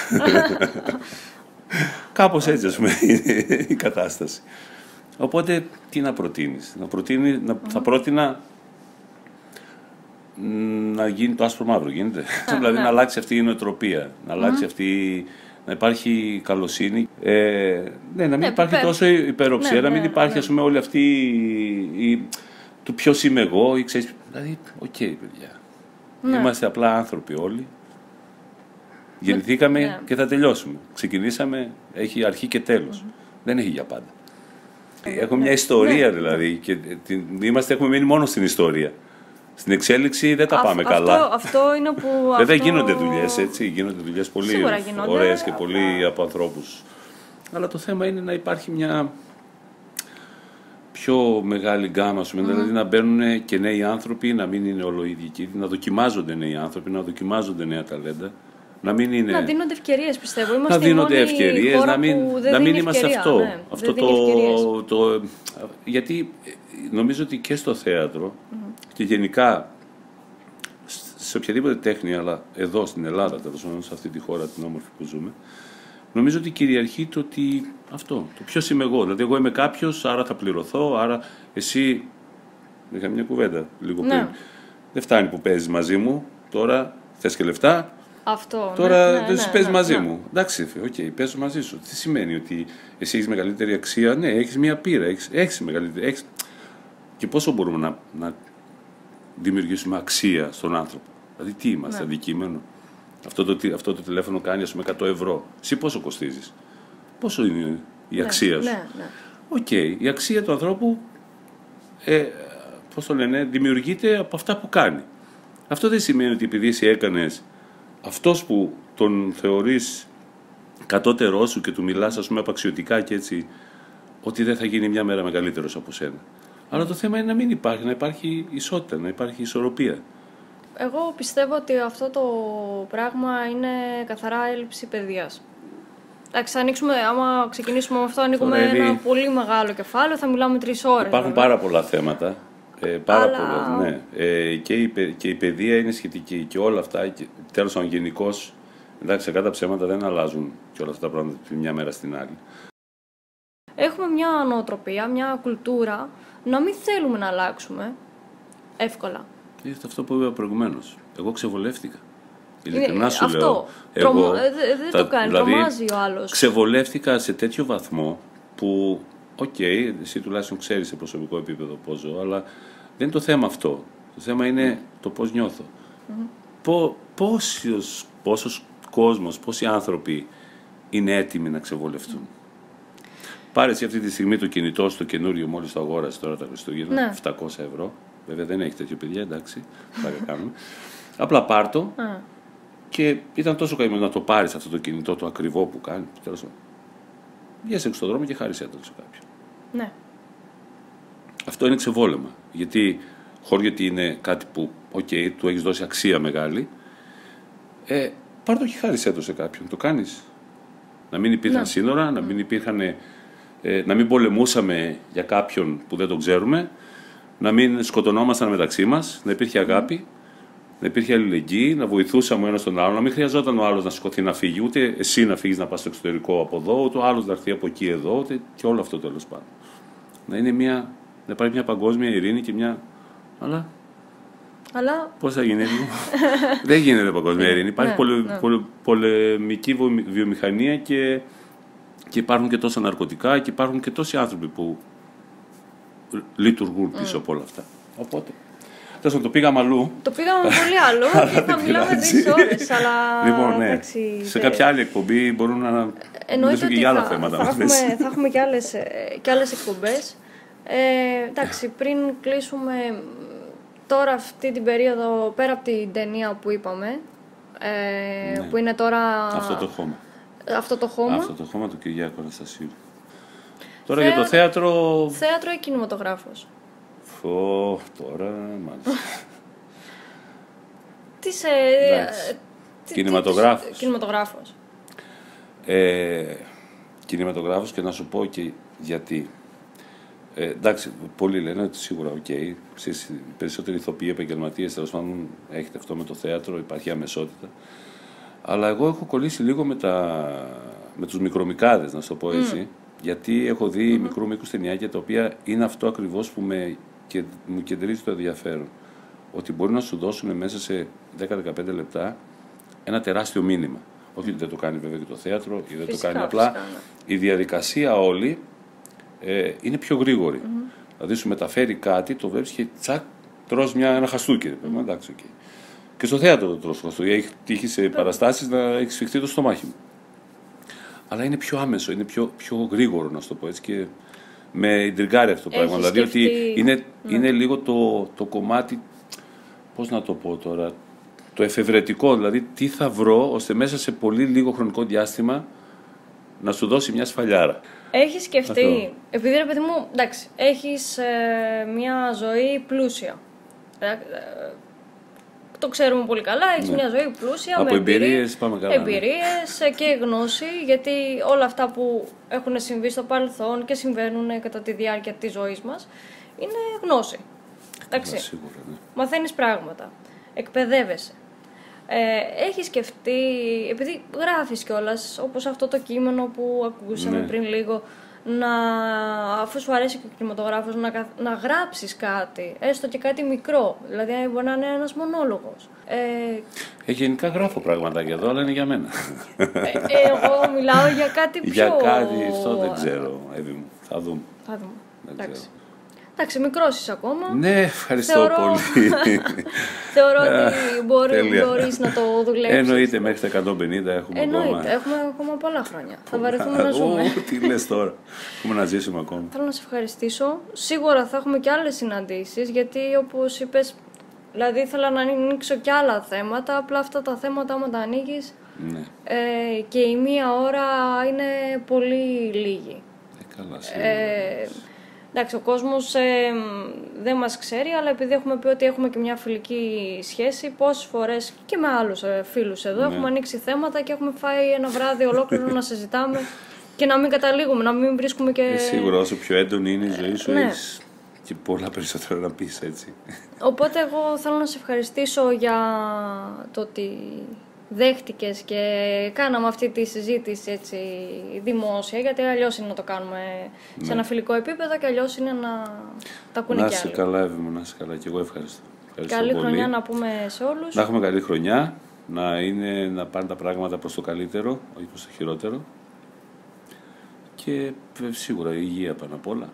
Κάπως έτσι, ας πούμε, είναι η κατάσταση. Οπότε, τι να προτείνεις; Να προτείνει, να, Θα πρότεινα μ, να γίνει το άσπρο μαύρο, γίνεται. δηλαδή ναι. να αλλάξει αυτή η νοοτροπία, να αλλάξει αυτή, να υπάρχει καλοσύνη. Ε, ναι, να μην Ναι, υπάρχει υπέρ- τόσο υπεροψία, Ναι, να μην ναι, υπάρχει ναι. ας πούμε όλη αυτή η, η- του ποιος είμαι εγώ ή ξέρεις, δηλαδή, οκ παιδιά. Ναι. Είμαστε απλά άνθρωποι όλοι. Γεννηθήκαμε ναι. και θα τελειώσουμε. Ξεκινήσαμε, έχει αρχή και τέλος. Δεν έχει για πάντα. Έχουμε μια ιστορία δηλαδή και την, είμαστε, έχουμε μείνει μόνο στην ιστορία. Στην εξέλιξη δεν τα Αυ- πάμε αυτό, καλά. Αυτό είναι που. Βέβαια αυτό... γίνονται δουλειές, έτσι. Γίνονται δουλειές πολύ Σίγουρα γίνονται. ωραίες και πολύ από ανθρώπους. Αλλά το θέμα είναι να υπάρχει μια πιο μεγάλη γκάμα, ας πούμε, δηλαδή να μπαίνουν και νέοι άνθρωποι, να μην είναι όλο οι ίδιοι εκεί, να δοκιμάζονται νέοι άνθρωποι, να δοκιμάζονται νέα ταλέντα. Να μην είναι. Να δίνονται ευκαιρίες, πιστεύω. Είμαστε να δίνονται η μόνη ευκαιρίες, χώρα να μην, που δεν να μην δίνει είμαστε ευκαιρία, αυτό. ναι. αυτό δεν δίνει ευκαιρίες. το, το, γιατί ε, νομίζω ότι και στο θεατρο και γενικά σ- σε οποιαδήποτε τέχνη, αλλά εδώ στην Ελλάδα, τέλος πάντων, σε αυτή τη χώρα την όμορφη που ζούμε, νομίζω ότι κυριαρχεί το ότι αυτό, το ποιος είμαι εγώ. Δηλαδή, εγώ είμαι κάποιος, άρα θα πληρωθώ, άρα εσύ Είχαμε μια κουβέντα λίγο Ναι. πριν. Δεν φτάνει που παίζεις μαζί μου. Τώρα θες και λεφτά. Αυτό. Τώρα ναι, δεν ναι, σου ναι, παίζεις ναι, μαζί ναι. μου. Εντάξει, οκ, παίζω μαζί σου. Τι σημαίνει ότι εσύ έχεις μεγαλύτερη αξία; Ναι, έχεις μια πείρα. Έχεις, έχεις μεγαλύτερη. Έχεις... Και πόσο μπορούμε να, να δημιουργήσουμε αξία στον άνθρωπο; Δηλαδή, τι είμαστε, Ναι. αντικείμενο; Αυτό το, τι- αυτό το τηλέφωνο κάνει, ας πούμε, 100 ευρώ. Εσύ πόσο κοστίζεις; Πόσο είναι η αξία σου; Ναι, ναι. Οκ, η αξία του ανθρώπου, ε, πώς το λένε, δημιουργείται από αυτά που κάνει. Αυτό δεν σημαίνει ότι επειδή εσύ έκανες αυτός που τον θεωρείς κατώτερό σου και του μιλάς ας πούμε απαξιωτικά και έτσι, ότι δεν θα γίνει μια μέρα μεγαλύτερος από σένα. Αλλά το θέμα είναι να μην υπάρχει, να υπάρχει ισότητα, να υπάρχει ισορροπία. Εγώ πιστεύω ότι αυτό το πράγμα είναι καθαρά έλλειψη παιδείας. Εντάξει, θα ανοίξουμε, άμα ξεκινήσουμε με αυτό, ανοίγουμε Τώρα, ένα Εύη, πολύ μεγάλο κεφάλαιο, θα μιλάμε τρεις ώρες. Υπάρχουν πάρα πολλά θέματα. Ε, πάρα Αλλά- πολλά, ναι. Ε, και, η, παι- και η παιδεία είναι σχετική και όλα αυτά. Και, τέλος πάντων, γενικώς. Εντάξει, κατά ψέματα δεν αλλάζουν και όλα αυτά τα πράγματα τη μια μέρα στην άλλη. Έχουμε μια νοοτροπία, μια κουλτούρα, να μην θέλουμε να αλλάξουμε εύκολα. Και είναι αυτό που είπα προηγουμένως. Εγώ ξεβολεύτηκα. Είναι- Ειλικρινά σου αυτό. λέω. Τρομα- ε, δε- δεν τα- το κάνει, δηλαδή, τρομάζει ο άλλος. Ξεβολεύτηκα σε τέτοιο βαθμό που, οκ, εσύ τουλάχιστον ξέρεις σε προσωπικό επίπεδο πώς ζω, αλλά δεν είναι το θέμα αυτό. Το θέμα είναι το πώς νιώθω. Πο, πόσος, πόσος κόσμος, πόσοι άνθρωποι είναι έτοιμοι να ξεβολευτούν; Πάρε εσύ αυτή τη στιγμή το κινητό στο καινούριο, μόλις το αγόρασες τώρα τα Χριστούγεννα, Ναι. 700 ευρώ. Βέβαια δεν έχει τέτοιο παιδιά, εντάξει, θα το κάνουμε. Απλά πάρ' το Α, και ήταν τόσο καημένο να το πάρεις αυτό το κινητό, το ακριβό που κάνει. Τέλος πάντων. Βγες έξω στον δρόμο και χάρισε το σε κάποιον. ναι. Αυτό είναι ξεβόλεμα. Γιατί χωρίς γιατί είναι κάτι που, οκ, του έχεις δώσει αξία μεγάλη, ε, πάρ' το και χάρισέ το σε κάποιον. Το κάνεις. Να μην υπήρχαν Ναι. σύνορα, να μην υπήρχαν, ε, να μην πολεμούσαμε για κάποιον που δεν τον ξέρουμε, να μην σκοτωνόμασταν μεταξύ μας, να υπήρχε αγάπη, να υπήρχε αλληλεγγύη, να βοηθούσαμε ο ένας τον άλλον, να μην χρειαζόταν ο άλλος να σηκωθεί να φύγει, ούτε εσύ να φύγεις να πας στο εξωτερικό από εδώ, ούτε ο άλλος να έρθει από εκεί εδώ, ούτε και όλο αυτό τέλος πάντων. Να είναι μια, να υπάρχει μια παγκόσμια ειρήνη και μια. Αλλά Αλλά πώς θα γίνει, Εύη μου; Δεν γίνεται παγκόσμια ειρήνη. Υπάρχει Ναι, πολε- ναι. πολε- πολεμική βιο- βιομηχανία και, και υπάρχουν και τόσα ναρκωτικά και υπάρχουν και τόσοι άνθρωποι που λειτουργούν πίσω από όλα αυτά. Οπότε. Τέλος πάντων, το πήγαμε αλλού. το πήγαμε πολύ άλλο και θα μιλάμε πειράζει. τρεις ώρες. Αλλά Λοιπόν, ναι. εντάξει, σε δεν- κάποια άλλη εκπομπή μπορούν να Εννοείται μιλήσουν και ότι για άλλα θα, θέματα. θα, να έχουμε, θες. θα έχουμε και άλλες, ε, και άλλες εκπομπές. Ε, εντάξει, πριν κλείσουμε μ, τώρα αυτή την περίοδο, πέρα από την ταινία που είπαμε, ε, που είναι τώρα Ναι. Αυτό το χώμα. αυτό το χώμα, Αυτό το χώμα του Κυριάκου Αναστασίου. Τώρα Θέα- για το θέατρο. θέατρο ή κινηματογράφος. Πω, τώρα μάλιστα. Τι σε... Εντάξει. ε, τι- Κινηματογράφος. τι- Κινηματογράφος. ε, κινηματογράφος και να σου πω και γιατί. Ε, εντάξει, πολλοί λένε ότι σίγουρα, οκ, εσείς οι περισσότεροι ηθοποιοί επαγγελματίες τέλος πάντων έχετε αυτό με το θέατρο, υπάρχει αμεσότητα. Αλλά εγώ έχω κολλήσει λίγο με, τα, με τους μικρομικάδες, να σου το πω έτσι. Γιατί έχω δει μικρού μήκους ταινιάκια τα οποία είναι αυτό ακριβώς που με, και, μου κεντρίζει το ενδιαφέρον. Ότι μπορεί να σου δώσουν μέσα σε 10-15 λεπτά ένα τεράστιο μήνυμα. Όχι ότι δεν το κάνει βέβαια και το θέατρο ή δεν το Φυσικά, κάνει απλά. φυσικά, ναι. Η διαδικασία όλη ε, είναι πιο γρήγορη. Δηλαδή σου μεταφέρει κάτι, το βλέπεις και τσακ, τρως μια, ένα χαστούκι. Ρε, παιδί, εντάξει, οκ. Και στο θέατρο το τρως χαστούκι. Έχει τύχει σε παραστάσεις να έχει σφιχτεί το στομάχι μου. Αλλά είναι πιο άμεσο, είναι πιο, πιο γρήγορο να σου το πω έτσι. Και με ιντριγκάρει αυτό το πράγμα. Έχεις Δηλαδή ότι σκεφτεί- είναι, είναι λίγο το, το κομμάτι. Πώς να το πω τώρα. Το εφευρετικό, δηλαδή τι θα βρω ώστε μέσα σε πολύ λίγο χρονικό διάστημα να σου δώσει μια σφαλιάρα. Έχεις σκεφτεί, Αυτό. επειδή ρε παιδί μου, εντάξει, έχεις ε, μια ζωή πλούσια. Ε, ε, το ξέρουμε πολύ καλά, έχεις μια ζωή πλούσια Ναι. Από με εμπειρίες πάμε καλά, ναι. Εμπειρίες ε, και γνώση, γιατί όλα αυτά που έχουν συμβεί στο παρελθόν και συμβαίνουν κατά τη διάρκεια της ζωής μας, είναι γνώση. Εντάξει, Σίγουρα, ναι. μαθαίνεις πράγματα, εκπαιδεύεσαι. Ε, έχεις σκεφτεί, επειδή γράφεις κιόλας, όπως αυτό το κείμενο που ακούσαμε Ναι. πριν λίγο, να, αφού σου αρέσει και ο κινηματογράφος, να, καθ- να γράψεις κάτι, έστω και κάτι μικρό. Δηλαδή μπορεί να είναι ένας μονόλογος. Ε, Ε, γενικά γράφω πράγματα και εδώ, αλλά είναι για μένα. ε, εγώ μιλάω για κάτι πιο... για κάτι, αυτό δεν ξέρω, Εύη μου. Θα δούμε. Θα δούμε. Δεν Εντάξει. ξέρω. Εντάξει, μικρός είσαι ακόμα. Ναι, ευχαριστώ Θεωρώ- πολύ. Θεωρώ ότι μπορεί, τέλεια. μπορείς να το δουλέψεις. Εννοείται, μέχρι τα 150 έχουμε ακόμα. Εννοείται. Έχουμε ακόμα πολλά χρόνια. Θα βαρεθούμε να Ω, ζούμε. Τι λες τώρα. Έχουμε να ζήσουμε ακόμα. Θέλω να σε ευχαριστήσω. Σίγουρα θα έχουμε και άλλες συναντήσεις, γιατί όπως είπες, δηλαδή ήθελα να ανοίξω και άλλα θέματα, απλά αυτά τα θέματα άμα τα ανοίγεις Ναι, ε, και η μία ώρα είναι πολύ λίγη. ε, καλά σίγουρα. Ε, εντάξει, ο κόσμος ε, δεν μας ξέρει, αλλά επειδή έχουμε πει ότι έχουμε και μια φιλική σχέση, πόσες φορές και με άλλους ε, φίλους εδώ Ναι. έχουμε ανοίξει θέματα και έχουμε φάει ένα βράδυ ολόκληρο να συζητάμε και να μην καταλήγουμε, να μην βρίσκουμε και... Ε, σίγουρα όσο πιο έντονη είναι η ζωή σου, ναι. έχεις και πολλά περισσότερα να πεις έτσι. Οπότε εγώ θέλω να σε ευχαριστήσω για το ότι δέχτηκες και κάναμε αυτή τη συζήτηση έτσι δημόσια, γιατί αλλιώς είναι να το κάνουμε σε ένα φιλικό επίπεδο και αλλιώς είναι να τα ακούνε να κι είσαι άλλοι. καλά, Εύη μου, να είσαι καλά. Και εγώ ευχαριστώ. ευχαριστώ Καλή πολύ. χρονιά να πούμε σε όλους. Να έχουμε καλή χρονιά, να, είναι, να πάνε τα πράγματα προς το καλύτερο, όχι προς το χειρότερο. Και ε, σίγουρα η υγεία πάνω απ' όλα.